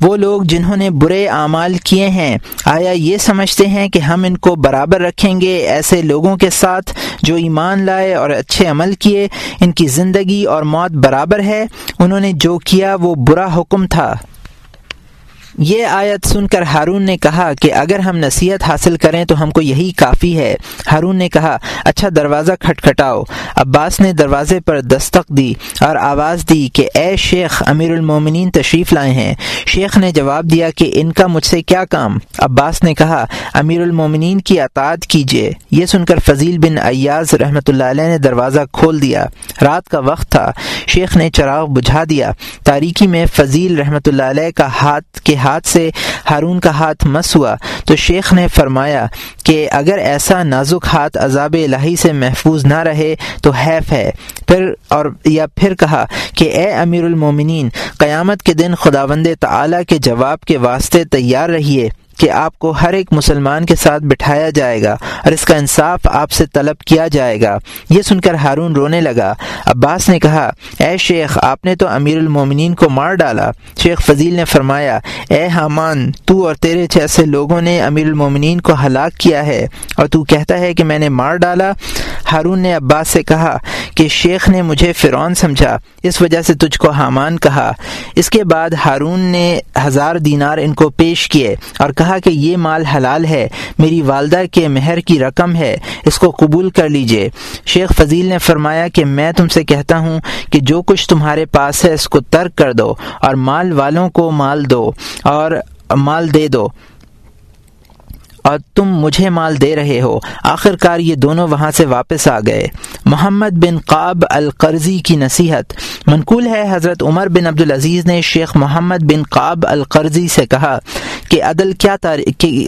وہ لوگ جنہوں نے برے اعمال کیے ہیں۔ آیا یہ سمجھتے ہیں کہ ہم ان کو برابر رکھیں گے؟ ایسے لوگوں کے ساتھ جو ایمان لائے اور اچھے عمل کیے، ان کی زندگی اور موت برابر ہے۔ انہوں نے جو کیا وہ برا حکم تھا۔ یہ آیت سن کر ہارون نے کہا کہ اگر ہم نصیحت حاصل کریں تو ہم کو یہی کافی ہے۔ ہارون نے کہا اچھا دروازہ کھٹکھٹاؤ۔ عباس نے دروازے پر دستک دی اور آواز دی کہ اے شیخ امیر المومنین تشریف لائے ہیں۔ شیخ نے جواب دیا کہ ان کا مجھ سے کیا کام؟ عباس نے کہا امیر المومنین کی اطاعت کیجیے یہ سن کر فضیل بن ایاز رحمۃ اللہ علیہ نے دروازہ کھول دیا۔ رات کا وقت تھا۔ شیخ نے چراغ بجھا دیا۔ تاریکی میں فضیل رحمۃ اللہ علیہ کا ہاتھ کے ہاتھ سے ہارون کا ہاتھ مس ہوا تو شیخ نے فرمایا کہ اگر ایسا نازک ہاتھ عذاب الہی سے محفوظ نہ رہے تو حیف ہے۔ پھر اور یا پھر کہا کہ اے امیر المومنین قیامت کے دن خداوند تعالی کے جواب کے واسطے تیار رہیے۔ کہ آپ کو ہر ایک مسلمان کے ساتھ بٹھایا جائے گا اور اس کا انصاف آپ سے طلب کیا جائے گا۔ یہ سن کر ہارون رونے لگا۔ عباس نے کہا، اے شیخ، آپ نے تو امیر المومنین کو مار ڈالا۔ شیخ فضیل نے فرمایا، اے حامان، تو اور تیرے جیسے لوگوں نے امیر المومنین کو ہلاک کیا ہے اور تو کہتا ہے کہ میں نے مار ڈالا۔ ہارون نے عباس سے کہا کہ شیخ نے مجھے فرعون سمجھا۔ اس وجہ سے تجھ کو حامان کہا۔ اس کے بعد ہارون نے ہزار دینار ان کو پیش کیے اور کہا کہا کہ یہ مال حلال ہے، میری والدہ کے مہر کی رقم ہے، اس کو قبول کر لیجیے۔ شیخ فضیل نے فرمایا کہ میں تم سے کہتا ہوں کہ جو کچھ تمہارے پاس ہے، اس کو ترک کر دو اور مال والوں کو مال دو اور مال دے دو۔ اور تم مجھے مال دے رہے ہو۔ آخر کار یہ دونوں وہاں سے واپس آ گئے۔ محمد بن قاب القرضی کی نصیحت۔ منقول ہے، حضرت عمر بن عبدالعزیز نے شیخ محمد بن قاب القرضی سے کہا کہ عدل کیا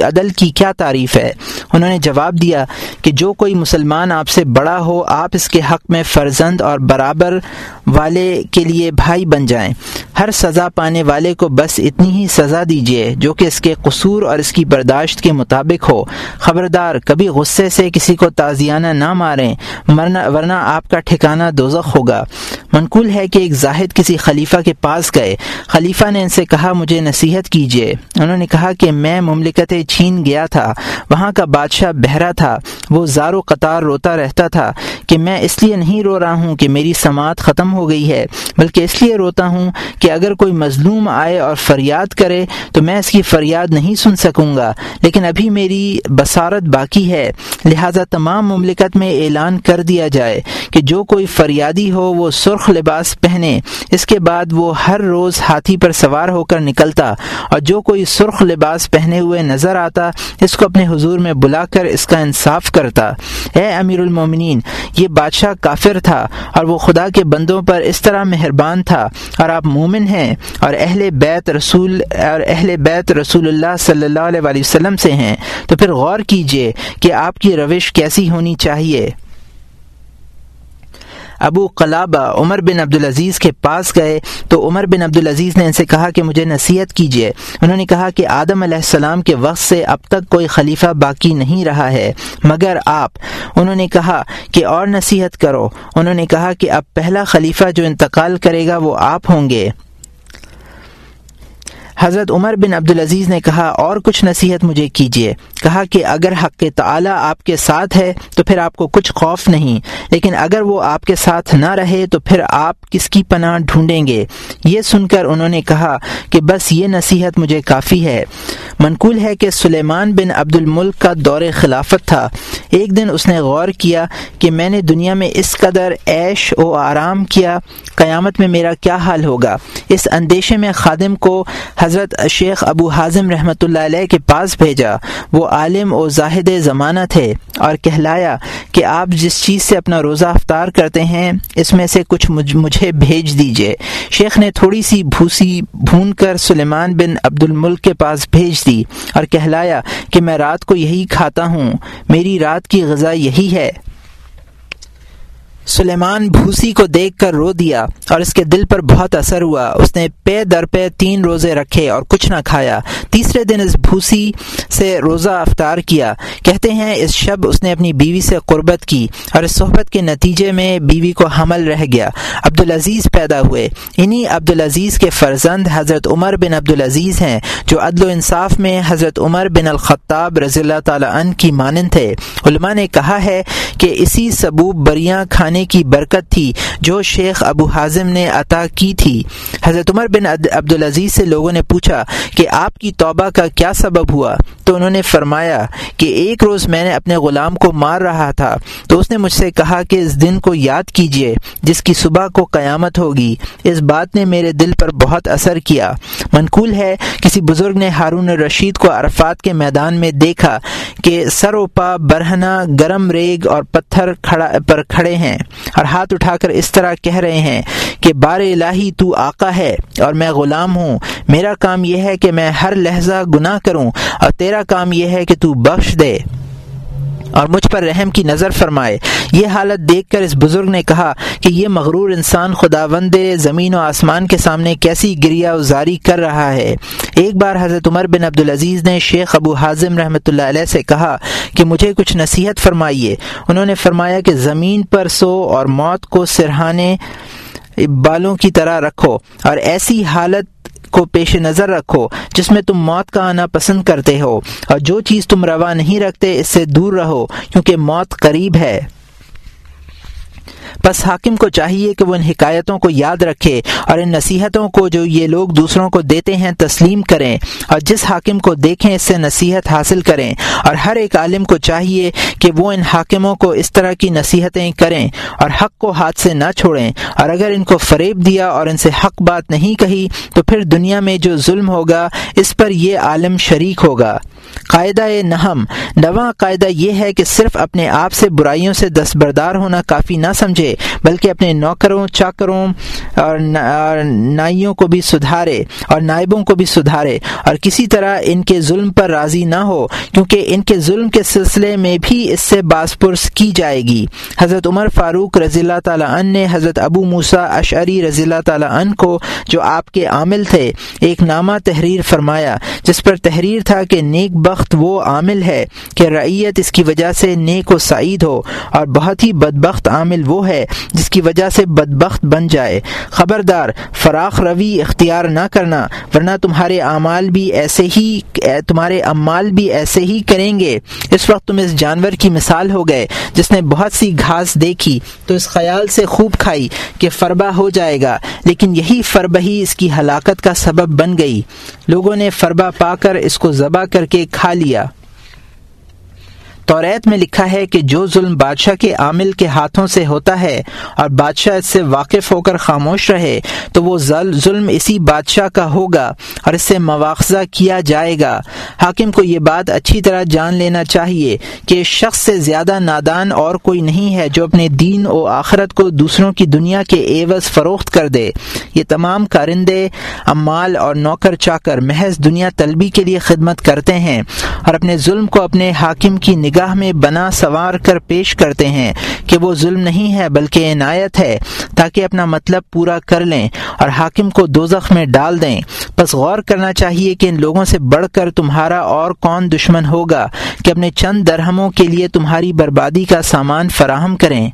عدل کی کیا تعریف ہے؟ انہوں نے جواب دیا کہ جو کوئی مسلمان آپ سے بڑا ہو، آپ اس کے حق میں فرزند اور برابر والے کے لیے بھائی بن جائیں۔ ہر سزا پانے والے کو بس اتنی ہی سزا دیجیے جو کہ اس کے قصور اور اس کی برداشت کے مطابق ہو۔ خبردار، کبھی غصے سے کسی کو تازیانہ نہ ماریں، ورنہ آپ کا ٹھکانہ دوزخ ہوگا۔ منقول ہے کہ ایک زاہد کسی خلیفہ کے پاس گئے۔ خلیفہ نے ان سے کہا، مجھے نصیحت کیجیے انہوں نے کہا کہ میں مملکت چھین گیا تھا، وہاں کا بادشاہ بہرا تھا، وہ زار و قطار روتا رہتا تھا کہ میں اس لیے نہیں رو رہا ہوں کہ میری سماعت ختم ہو گئی ہے، بلکہ اس لیے روتا ہوں کہ اگر کوئی مظلوم آئے اور فریاد کرے تو میں اس کی فریاد نہیں سن سکوں گا۔ لیکن ابھی میری بصارت باقی ہے، لہذا تمام مملکت میں اعلان کر دیا جائے کہ جو کوئی فریادی ہو وہ سرخ لباس پہنے، اس کے بعد وہ ہر روز ہاتھی پر سوار ہو کر نکلتا اور جو کوئی سرخ لباس پہنے ہوئے نظر آتا، اس کو اپنے حضور میں بلا کر اس کا انصاف کرتا۔ اے امیر المومنین، یہ بادشاہ کافر تھا اور وہ خدا کے بندوں پر اس طرح مہربان تھا۔ اور آپ مومن ہیں اور اہل بیت رسول اور اہل بیت رسول اللہ صلی اللہ علیہ وسلم سے ہیں۔ تو پھر غور کیجیے کہ آپ کی روش کیسی ہونی چاہیے۔ ابو قلابہ عمر بن عبدالعزیز کے پاس گئے تو عمر بن عبدالعزیز نے ان سے کہا کہ مجھے نصیحت کیجیے انہوں نے کہا کہ آدم علیہ السلام کے وقت سے اب تک کوئی خلیفہ باقی نہیں رہا ہے، مگر آپ۔ انہوں نے کہا کہ اور نصیحت کرو۔ انہوں نے کہا کہ اب پہلا خلیفہ جو انتقال کرے گا وہ آپ ہوں گے۔ حضرت عمر بن عبدالعزیز نے کہا، اور کچھ نصیحت مجھے کیجیے کہا کہ اگر حق تعالی آپ کے ساتھ ہے تو پھر آپ کو کچھ خوف نہیں، لیکن اگر وہ آپ کے ساتھ نہ رہے تو پھر آپ کس کی پناہ ڈھونڈیں گے؟ یہ سن کر انہوں نے کہا کہ بس یہ نصیحت مجھے کافی ہے۔ منقول ہے کہ سلیمان بن عبد الملک کا دور خلافت تھا۔ ایک دن اس نے غور کیا کہ میں نے دنیا میں اس قدر عیش و آرام کیا، قیامت میں میرا کیا حال ہوگا؟ اس اندیشے میں خادم کو حضرت شیخ ابو حازم رحمۃ اللہ علیہ کے پاس بھیجا۔ وہ عالم و زاہد زمانہ تھے۔ اور کہلایا کہ آپ جس چیز سے اپنا روزہ افطار کرتے ہیں، اس میں سے کچھ مجھے بھیج دیجیے شیخ نے تھوڑی سی بھوسی بھون کر سلیمان بن عبد الملک کے پاس بھیج دی اور کہلایا کہ میں رات کو یہی کھاتا ہوں، میری رات کی غذا یہی ہے۔ سلیمان بھوسی کو دیکھ کر رو دیا اور اس کے دل پر بہت اثر ہوا۔ اس نے پے در پے تین روزے رکھے اور کچھ نہ کھایا۔ تیسرے دن اس بھوسی سے روزہ افطار کیا۔ کہتے ہیں اس شب اس نے اپنی بیوی سے قربت کی اور اس صحبت کے نتیجے میں بیوی کو حمل رہ گیا۔ عبدالعزیز پیدا ہوئے۔ انہی عبدالعزیز کے فرزند حضرت عمر بن عبدالعزیز ہیں، جو عدل و انصاف میں حضرت عمر بن الخطاب رضی اللہ تعالیٰ عنہ کی مانند تھے۔ علماء نے کہا ہے کہ اسی سبوب بریاں کھانے کی برکت تھی، جو شیخ ابو حازم نے عطا کی تھی۔ حضرت عمر بن عبدالعزیز سے لوگوں نے پوچھا کہ آپ کی توبہ کا کیا سبب ہوا؟ تو انہوں نے فرمایا کہ ایک روز میں نے اپنے غلام کو مار رہا تھا۔ تو اس نے مجھ سے کہا کہ اس دن کو یاد کیجیے جس کی صبح کو قیامت ہوگی۔ اس بات نے میرے دل پر بہت اثر کیا۔ منقول ہے، کسی بزرگ نے ہارون رشید کو عرفات کے میدان میں دیکھا کہ سر و پا برہنا گرم ریگ اور پتھر کھڑا پر کھڑے ہیں۔ اور ہاتھ اٹھا کر اس طرح کہہ رہے ہیں کہ بار الہی تو آقا ہے اور میں غلام ہوں۔ میرا کام یہ ہے کہ میں ہر لہجہ گناہ کروں اور تیرا کام یہ ہے کہ تو بخش دے۔ اور مجھ پر رحم کی نظر فرمائے۔ یہ حالت دیکھ کر اس بزرگ نے کہا کہ یہ مغرور انسان خداوند زمین و آسمان کے سامنے کیسی گریا ازاری کر رہا ہے۔ ایک بار حضرت عمر بن عبدالعزیز نے شیخ ابو حازم رحمۃ اللہ علیہ سے کہا کہ مجھے کچھ نصیحت فرمائیے۔ انہوں نے فرمایا کہ زمین پر سو اور موت کو سرہانے بالوں کی طرح رکھو اور ایسی حالت کو پیش نظر رکھو، جس میں تم موت کا آنا پسند کرتے ہو، اور جو چیز تم روا نہیں رکھتے، اس سے دور رہو، کیونکہ موت قریب ہے۔ بس حاکم کو چاہیے کہ وہ ان حکایتوں کو یاد رکھے اور ان نصیحتوں کو جو یہ لوگ دوسروں کو دیتے ہیں تسلیم کریں اور جس حاکم کو دیکھیں اس سے نصیحت حاصل کریں اور ہر ایک عالم کو چاہیے کہ وہ ان حاکموں کو اس طرح کی نصیحتیں کریں اور حق کو ہاتھ سے نہ چھوڑیں اور اگر ان کو فریب دیا اور ان سے حق بات نہیں کہی تو پھر دنیا میں جو ظلم ہوگا اس پر یہ عالم شریک ہوگا۔ قاعدہ نہم نواں قاعدہ یہ ہے کہ صرف اپنے آپ سے برائیوں سے دستبردار ہونا کافی نہ سمجھے، بلکہ اپنے نوکروں، چاکروں اور نائیوں کو بھی سدھارے اور نائبوں کو بھی سدھارے۔ اور کسی طرح ان کے ظلم پر راضی نہ ہو، کیونکہ ان کے ظلم کے سلسلے میں بھی اس سے باس پرس کی جائے گی۔ حضرت عمر فاروق رضی اللہ تعالیٰ عنہ نے حضرت ابو موسا اشعری رضی اللہ تعالیٰ عنہ کو، جو آپ کے عامل تھے، ایک نامہ تحریر فرمایا، جس پر تحریر تھا کہ نیک بخت وہ عامل ہے کہ رعیت اس کی وجہ سے نیک و سعید ہو اور بہت ہی بدبخت عامل وہ ہے جس کی وجہ سے بدبخت بن جائے۔ خبردار، فراخ روی اختیار نہ کرنا، ورنہ تمہارے اعمال بھی ایسے ہی تمہارے امال بھی ایسے ہی کریں گے۔ اس وقت تم اس جانور کی مثال ہو گئے جس نے بہت سی گھاس دیکھی، تو اس خیال سے خوب کھائی کہ فربا ہو جائے گا۔ لیکن یہی فربہی اس کی ہلاکت کا سبب بن گئی۔ لوگوں نے فربا پا کر اس کو ذبح کر کے کھا لیا۔ توریت میں لکھا ہے کہ جو ظلم بادشاہ کے عامل کے ہاتھوں سے ہوتا ہے اور بادشاہ اس سے واقف ہو کر خاموش رہے، تو وہ ظلم اسی بادشاہ کا ہوگا اور اس سے مواخذہ کیا جائے گا۔ حاکم کو یہ بات اچھی طرح جان لینا چاہیے کہ اس شخص سے زیادہ نادان اور کوئی نہیں ہے جو اپنے دین و آخرت کو دوسروں کی دنیا کے ایوز فروخت کر دے۔ یہ تمام کارندے، امال اور نوکر چاکر محض دنیا طلبی کے لیے خدمت کرتے ہیں اور اپنے ظلم کو اپنے حاکم کی نگاہ نگاہ میں بنا سوار کر پیش کرتے ہیں کہ وہ ظلم نہیں ہے بلکہ عنایت ہے تاکہ اپنا مطلب پورا کر لیں اور حاکم کو دوزخ میں ڈال دیں۔ بس غور کرنا چاہیے کہ ان لوگوں سے بڑھ کر تمہارا اور کون دشمن ہوگا کہ اپنے چند درہموں کے لیے تمہاری بربادی کا سامان فراہم کریں۔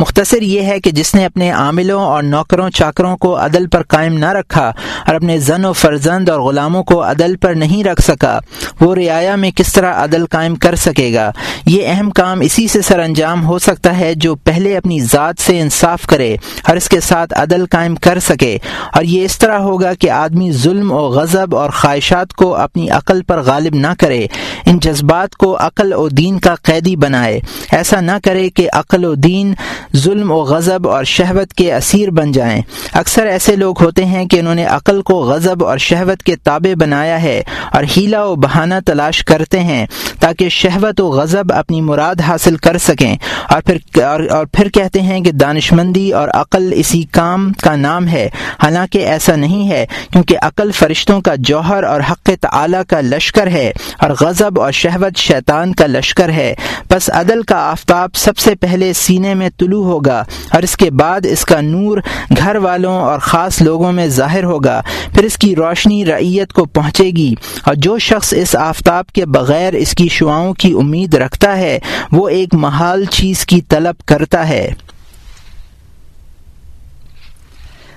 مختصر یہ ہے کہ جس نے اپنے عاملوں اور نوکروں چاکروں کو عدل پر قائم نہ رکھا اور اپنے زن و فرزند اور غلاموں کو عدل پر نہیں رکھ سکا، وہ رعایا میں کس طرح عدل قائم کر سکے گا؟ یہ اہم کام اسی سے سر انجام ہو سکتا ہے جو پہلے اپنی ذات سے انصاف کرے اور اس کے ساتھ عدل قائم کر سکے۔ اور یہ اس طرح ہوگا کہ آدمی ظلم و غضب اور خواہشات کو اپنی عقل پر غالب نہ کرے، ان جذبات کو عقل و دین کا قیدی بنائے۔ ایسا نہ کرے کہ عقل و دین ظلم و غضب اور شہوت کے اسیر بن جائیں۔ اکثر ایسے لوگ ہوتے ہیں کہ انہوں نے عقل کو غضب اور شہوت کے تابع بنایا ہے اور ہیلا و بہانہ تلاش کرتے ہیں تاکہ شہوت و غضب اپنی مراد حاصل کر سکیں۔ اور پھر اور, اور پھر کہتے ہیں کہ دانش مندی اور عقل اسی کام کا نام ہے۔ حالانکہ ایسا نہیں ہے کیونکہ عقل فرشتوں کا جوہر اور حق تعلی کا لشکر ہے اور غضب اور شہوت شیطان کا لشکر ہے۔ بس عدل کا آفتاب سب سے پہلے سینے میں طلوع ہوگا اور اس کے بعد اس کا نور گھر والوں اور خاص لوگوں میں ظاہر ہوگا۔ پھر اس کی روشنی رعیت کو پہنچے گی اور جو شخص اس آفتاب کے بغیر اس کی شعاؤں کی امید رکھتا ہے، وہ ایک محال چیز کی طلب کرتا ہے۔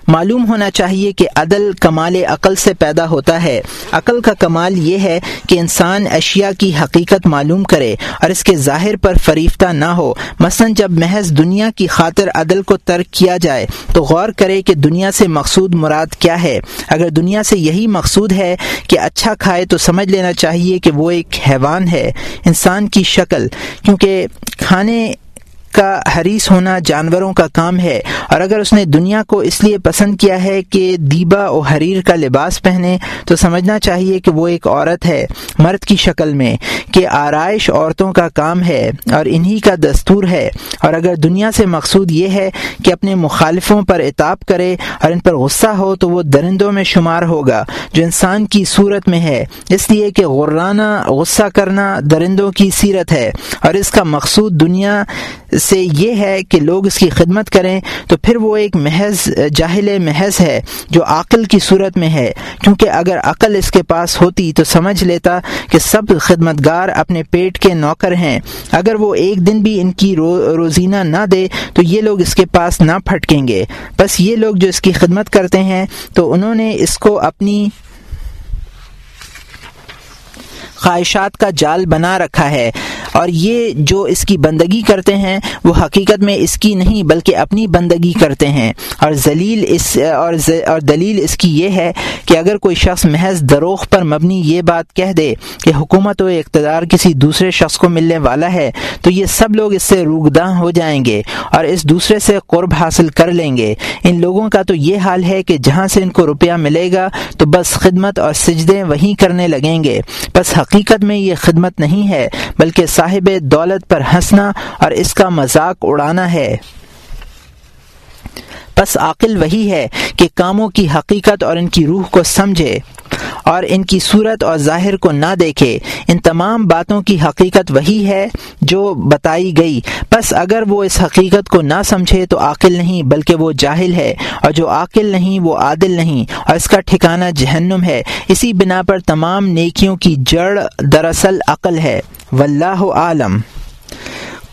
معلوم ہونا چاہیے کہ عدل کمال عقل سے پیدا ہوتا ہے۔ عقل کا کمال یہ ہے کہ انسان اشیاء کی حقیقت معلوم کرے اور اس کے ظاہر پر فریفتہ نہ ہو۔ مثلا جب محض دنیا کی خاطر عدل کو ترک کیا جائے تو غور کرے کہ دنیا سے مقصود مراد کیا ہے۔ اگر دنیا سے یہی مقصود ہے کہ اچھا کھائے تو سمجھ لینا چاہیے کہ وہ ایک حیوان ہے۔ انسان کی شکل، کیونکہ کھانے کا حریث ہونا جانوروں کا کام ہے اور اگر اس نے دنیا کو اس لیے پسند کیا ہے کہ دیبا و حریر کا لباس پہنے تو سمجھنا چاہیے کہ وہ ایک عورت ہے مرد کی شکل میں کہ آرائش عورتوں کا کام ہے اور انہی کا دستور ہے اور اگر دنیا سے مقصود یہ ہے کہ اپنے مخالفوں پر اتاب کرے اور ان پر غصہ ہو تو وہ درندوں میں شمار ہوگا جو انسان کی صورت میں ہے اس لیے کہ غرانہ، غصہ کرنا درندوں کی سیرت ہے اور اس کا مقصود دنیا سے یہ ہے کہ لوگ اس کی خدمت کریں، تو پھر وہ ایک محض، جاہل محض ہے جو عقل کی صورت میں ہے۔ کیونکہ اگر عقل اس کے پاس ہوتی تو سمجھ لیتا کہ سب خدمت گار اپنے پیٹ کے نوکر ہیں۔ اگر وہ ایک دن بھی ان کی رو، روزینہ نہ دے تو یہ لوگ اس کے پاس نہ پھٹکیں گے۔ بس یہ لوگ جو اس کی خدمت کرتے ہیں، تو انہوں نے اس کو اپنی خواہشات کا جال بنا رکھا ہے اور یہ جو اس کی بندگی کرتے ہیں، وہ حقیقت میں اس کی نہیں بلکہ اپنی بندگی کرتے ہیں۔ اور ذلیل اس، اور اور دلیل اس کی یہ ہے کہ اگر کوئی شخص محض دروغ پر مبنی یہ بات کہہ دے کہ حکومت و اقتدار کسی دوسرے شخص کو ملنے والا ہے، تو یہ سب لوگ اس سے روگداں ہو جائیں گے اور اس دوسرے سے قرب حاصل کر لیں گے۔ ان لوگوں کا تو یہ حال ہے کہ جہاں سے ان کو روپیہ ملے گا، تو بس خدمت اور سجدے وہیں کرنے لگیں گے۔ بس حقیقت حقیقت میں یہ خدمت نہیں ہے، بلکہ صاحب دولت پر ہنسنا اور اس کا مذاق اڑانا ہے۔ بس عقل وہی ہے کہ کاموں کی حقیقت اور ان کی روح کو سمجھے اور ان کی صورت اور ظاہر کو نہ دیکھے۔ ان تمام باتوں کی حقیقت وہی ہے جو بتائی گئی۔ بس اگر وہ اس حقیقت کو نہ سمجھے تو عاقل نہیں، بلکہ وہ جاہل ہے۔ اور جو عاقل نہیں، وہ عادل نہیں۔ اور اس کا ٹھکانہ جہنم ہے۔ اسی بنا پر تمام نیکیوں کی جڑ دراصل عقل ہے۔ واللہ عالم۔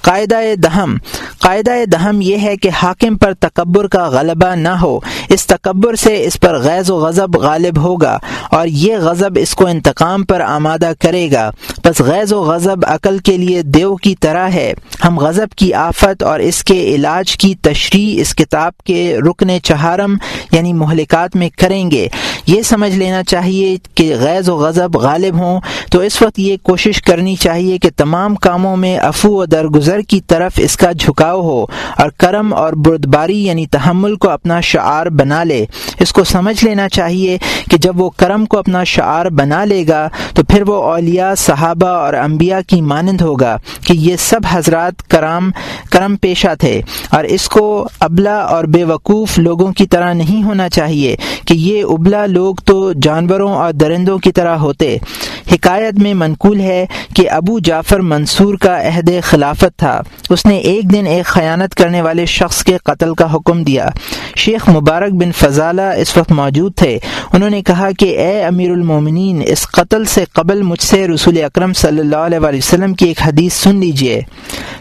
قاعدہ دہم۔ قاعدہ دہم یہ ہے کہ حاکم پر تکبر کا غلبہ نہ ہو۔ اس تکبر سے اس پر غیظ و غضب غالب ہوگا اور یہ غضب اس کو انتقام پر آمادہ کرے گا۔ بس غیظ و غضب عقل کے لیے دیو کی طرح ہے۔ ہم غضب کی آفت اور اس کے علاج کی تشریح اس کتاب کے رکن چہارم یعنی مہلکات میں کریں گے۔ یہ سمجھ لینا چاہیے کہ غیظ و غضب غالب ہوں تو اس وقت یہ کوشش کرنی چاہیے کہ تمام کاموں میں افو و درگزر کی طرف اس کا جھکاؤ ہو اور کرم اور بردباری یعنی تحمل کو اپنا شعار بنا لے۔ اس کو سمجھ لینا چاہیے کہ جب وہ کرم کو اپنا شعار بنا لے گا تو پھر وہ اولیاء، صحابہ اور انبیاء کی مانند ہوگا کہ یہ سب حضرات کرام، کرم پیشہ تھے۔ اور اس کو ابلا اور بے وقوف لوگوں کی طرح نہیں ہونا چاہیے کہ یہ ابلا لوگ تو جانوروں اور درندوں کی طرح ہوتے۔ حکایت میں منقول ہے کہ ابو جعفر منصور کا عہد خلافت تھا۔ اس نے ایک دن ایک خیانت کرنے والے شخص کے قتل کا حکم دیا۔ شیخ مبارک بن فضالہ اس وقت موجود تھے۔ انہوں نے کہا کہ اے امیر المومنین، اس قتل سے قبل مجھ سے رسول اکرم صلی اللہ علیہ وسلم کی ایک حدیث سن لیجیے۔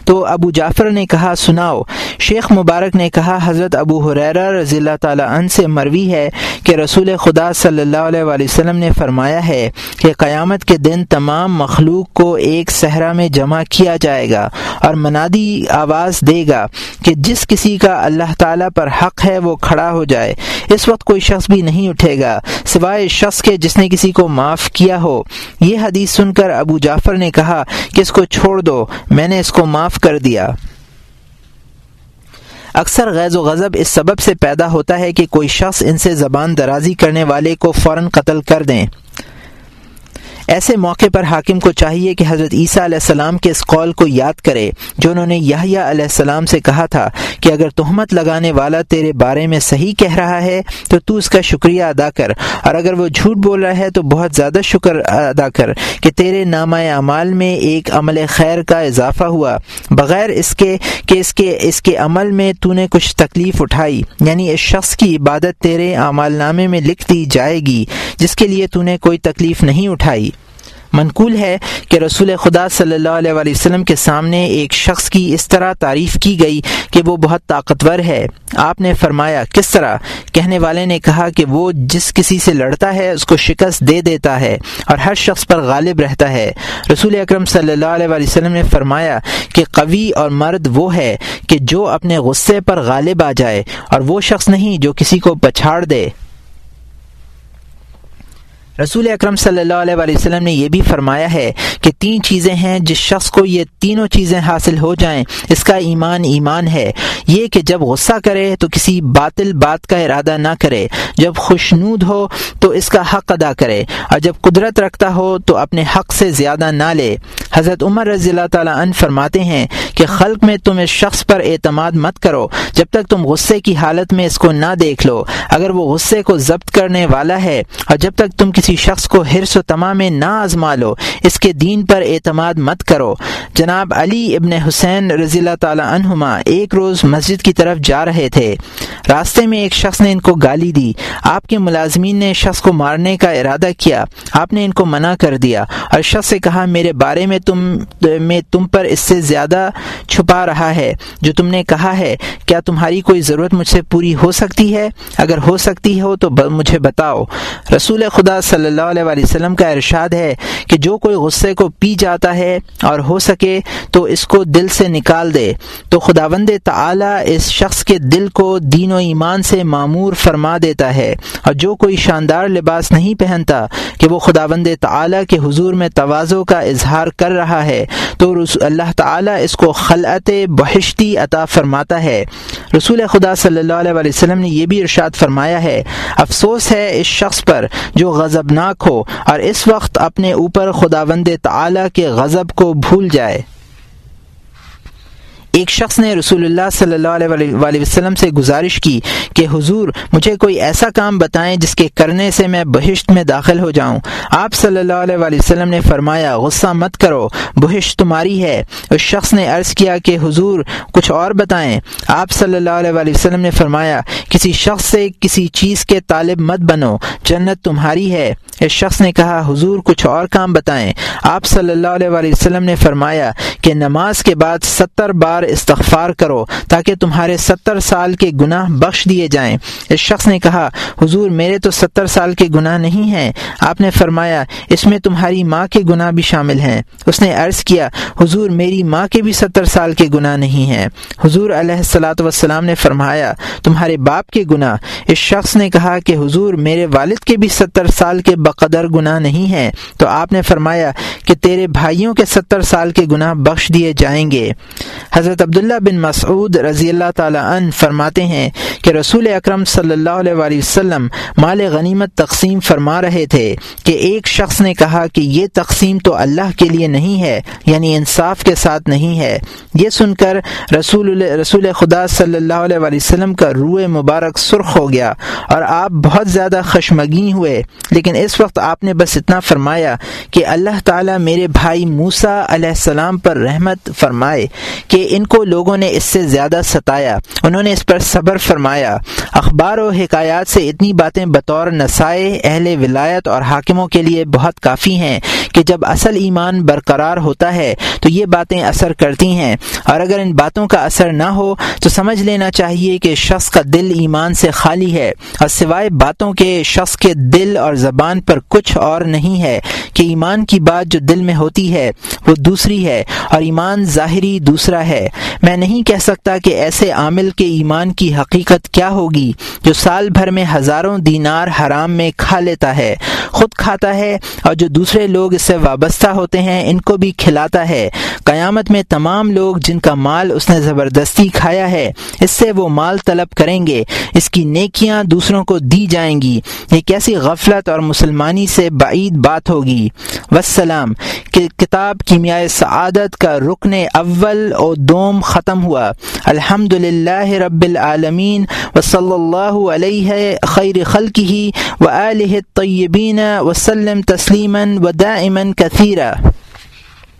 تو ابو جعفر نے کہا، سناؤ۔ شیخ مبارک نے کہا، حضرت ابو حریرہ رضی اللہ تعالیٰ عنہ سے مروی ہے کہ رسول خدا صلی اللہ علیہ وسلم نے فرمایا ہے کہ قیامت کے دن تمام مخلوق کو ایک صحرا میں جمع کیا جائے گا اور منادی آواز دے گا کہ جس کسی کا اللہ تعالیٰ پر حق ہے وہ کھڑا ہو جائے۔ اس وقت کوئی شخص بھی نہیں اٹھے گا، سوائے شخص کے جس نے کسی کو معاف کیا ہو۔ یہ حدیث سن کر ابو جعفر نے کہا کہ اس کو چھوڑ دو، میں نے اس کو معاف کر دیا۔ اکثر غیظ و غضب اس سبب سے پیدا ہوتا ہے کہ کوئی شخص ان سے زبان درازی کرنے والے کو فوراً قتل کر دیں۔ ایسے موقع پر حاکم کو چاہیے کہ حضرت عیسیٰ علیہ السلام کے اس قول کو یاد کرے جو انہوں نے یحییٰ علیہ السلام سے کہا تھا کہ اگر تہمت لگانے والا تیرے بارے میں صحیح کہہ رہا ہے تو تو اس کا شکریہ ادا کر اور اگر وہ جھوٹ بول رہا ہے تو بہت زیادہ شکر ادا کر کہ تیرے نامہ اعمال میں ایک عمل خیر کا اضافہ ہوا بغیر اس کے کہ اس کے اس کے عمل میں تو نے کچھ تکلیف اٹھائی یعنی اس شخص کی عبادت تیرے اعمال نامے میں لکھ دی جائے گی جس کے لیے تو نے کوئی تکلیف نہیں اٹھائی منقول ہے کہ رسول خدا صلی اللہ علیہ وسلم کے سامنے ایک شخص کی اس طرح تعریف کی گئی کہ وہ بہت طاقتور ہے۔ آپ نے فرمایا، کس طرح؟ کہنے والے نے کہا کہ وہ جس کسی سے لڑتا ہے، اس کو شکست دے دیتا ہے اور ہر شخص پر غالب رہتا ہے۔ رسول اکرم صلی اللہ علیہ وسلم نے فرمایا کہ قوی اور مرد وہ ہے کہ جو اپنے غصے پر غالب آ جائے اور وہ شخص نہیں جو کسی کو پچھاڑ دے۔ رسول اکرم صلی اللہ علیہ وسلم نے یہ بھی فرمایا ہے کہ تین چیزیں ہیں جس شخص کو یہ تینوں چیزیں حاصل ہو جائیں، اس کا ایمان ایمان ہے۔ یہ کہ جب غصہ کرے تو کسی باطل بات کا ارادہ نہ کرے، جب خوشنود ہو تو اس کا حق ادا کرے، اور جب قدرت رکھتا ہو تو اپنے حق سے زیادہ نہ لے۔ حضرت عمر رضی اللہ تعالیٰ عنہ فرماتے ہیں کہ خلق میں تم اس شخص پر اعتماد مت کرو، جب تک تم غصے کی حالت میں اس کو نہ دیکھ لو۔ اگر وہ غصے کو ضبط کرنے والا ہے، اور جب تک تم کسی شخص کو حرص و تمام نہ آزما لو اس کے دین پر اعتماد مت کرو۔ جناب علی ابن حسین رضی اللہ تعالی عنہما ایک روز مسجد کی طرف جا رہے تھے۔ راستے میں ایک شخص نے ان کو گالی دی۔ آپ کے ملازمین نے شخص کو مارنے کا ارادہ کیا۔ آپ نے ان کو منع کر دیا۔ اور شخص سے کہا، میرے بارے میں تم میں تم پر اس سے زیادہ چھپا رہا ہے۔ جو تم نے کہا ہے، کیا تمہاری کوئی ضرورت مجھ سے پوری ہو سکتی ہے؟ اگر ہو سکتی ہو تو مجھے بتاؤ۔ رسول خدا صلی صلی اللہ علیہ وسلم کا ارشاد ہے کہ جو کوئی غصے کو پی جاتا ہے اور ہو سکے تو اس کو دل سے نکال دے۔ تو خداوند تعالی اس شخص کے دل کو دین و ایمان سے معمور فرما دیتا ہے۔ اور جو کوئی شاندار لباس نہیں پہنتا کہ وہ خداوند تعالی کے حضور میں توازو کا اظہار کر رہا ہے، تو اللہ تعالیٰ اس کو خلعت بحشتی عطا فرماتا ہے۔ رسول خدا صلی اللہ علیہ وسلم نے یہ بھی ارشاد فرمایا ہے، افسوس ہے اس شخص پر جو غضبناک ہو اور اس وقت اپنے اوپر خداوند تعالی کے غضب کو بھول جائے۔ ایک شخص نے رسول اللہ صلی اللہ علیہ وسلم سے گزارش کی کہ حضور، مجھے کوئی ایسا کام بتائیں جس کے کرنے سے میں بہشت میں داخل ہو جاؤں۔ آپ صلی اللہ علیہ وسلم نے فرمایا، غصہ مت کرو، بہشت تمہاری ہے۔ اس شخص نے عرض کیا کہ، حضور، کچھ اور بتائیں۔ آپ صلی اللہ علیہ وسلم نے فرمایا، کسی شخص سے کسی چیز کے طالب مت بنو، جنت تمہاری ہے۔ اس شخص نے کہا، حضور، کچھ اور کام بتائیں۔ آپ صلی اللہ علیہ وسلم نے فرمایا کہ نماز کے بعد ستر بار بار استغفار کرو تاکہ تمہارے ستر سال کے گناہ بخش دیے جائیں۔ اس شخص نے کہا، حضور، میرے تو ستر سال کے گناہ نہیں ہیں۔ آپ نے فرمایا، اس میں تمہاری ماں کے گناہ بھی شامل ہیں۔ اس نے عرض کیا، حضور، میری ماں کے بھی ستر سال کے گناہ نہیں ہیں۔ حضور علیہ السلاۃ وسلام نے فرمایا، تمہارے باپ کے گناہ اس شخص نے کہا کہ، حضور، میرے والد کے بھی ستر سال کے بقدر گناہ نہیں ہیں۔ تو آپ نے فرمایا کہ تیرے بھائیوں کے ستر سال کے گناہ بخش دیے جائیں گے۔ حضرت حضرت عبداللہ بن مسعود رضی اللہ تعالی عنہ فرماتے ہیں کہ رسول اکرم صلی اللہ علیہ وآلہ وسلم مال غنیمت تقسیم فرما رہے تھے کہ ایک شخص نے کہا کہ یہ تقسیم تو اللہ کے لیے نہیں ہے یعنی انصاف کے ساتھ نہیں ہے۔ یہ سن کر رسول رسول خدا صلی اللہ علیہ وآلہ وسلم کا روح مبارک سرخ ہو گیا اور آپ بہت زیادہ خشمگین ہوئے۔ لیکن اس وقت آپ نے بس اتنا فرمایا کہ اللہ تعالیٰ میرے بھائی موسا علیہ السلام پر رحمت فرمائے کہ ان کو لوگوں نے اس سے زیادہ ستایا۔ انہوں نے اس پر صبر فرمایا۔ اخبار و حکایات سے اتنی باتیں بطور نسائے اہل ولایت اور حاکموں کے لیے بہت کافی ہیں کہ جب اصل ایمان برقرار ہوتا ہے تو یہ باتیں اثر کرتی ہیں۔ اور اگر ان باتوں کا اثر نہ ہو تو سمجھ لینا چاہیے کہ شخص کا دل ایمان سے خالی ہے اور سوائے باتوں کے شخص کے دل اور زبان پر کچھ اور نہیں ہے کہ ایمان کی بات جو دل میں ہوتی ہے وہ دوسری ہے اور ایمان ظاہری دوسرا ہے۔ میں نہیں کہہ سکتا کہ ایسے عامل کے ایمان کی حقیقت کیا ہوگی جو سال بھر میں ہزاروں دینار حرام میں کھا لیتا ہے، خود کھاتا ہے اور جو دوسرے لوگ اس سے وابستہ ہوتے ہیں، ان کو بھی کھلاتا ہے۔ قیامت میں تمام لوگ جن کا مال اس نے زبردستی کھایا ہے، اس سے وہ مال طلب کریں گے۔ اس کی نیکیاں دوسروں کو دی جائیں گی۔ یہ کیسی غفلت اور مسلمانی سے بعید بات ہوگی۔ وسلام۔ کہ کتاب کیمیائے سعادت کا رکن اول اور دوم ختم ہوا۔ الحمد للہ رب العالمین و صلی اللہ علیہ خیر خلقی و علیہ طیبین وسلم تسلیما و دائما کثیرہ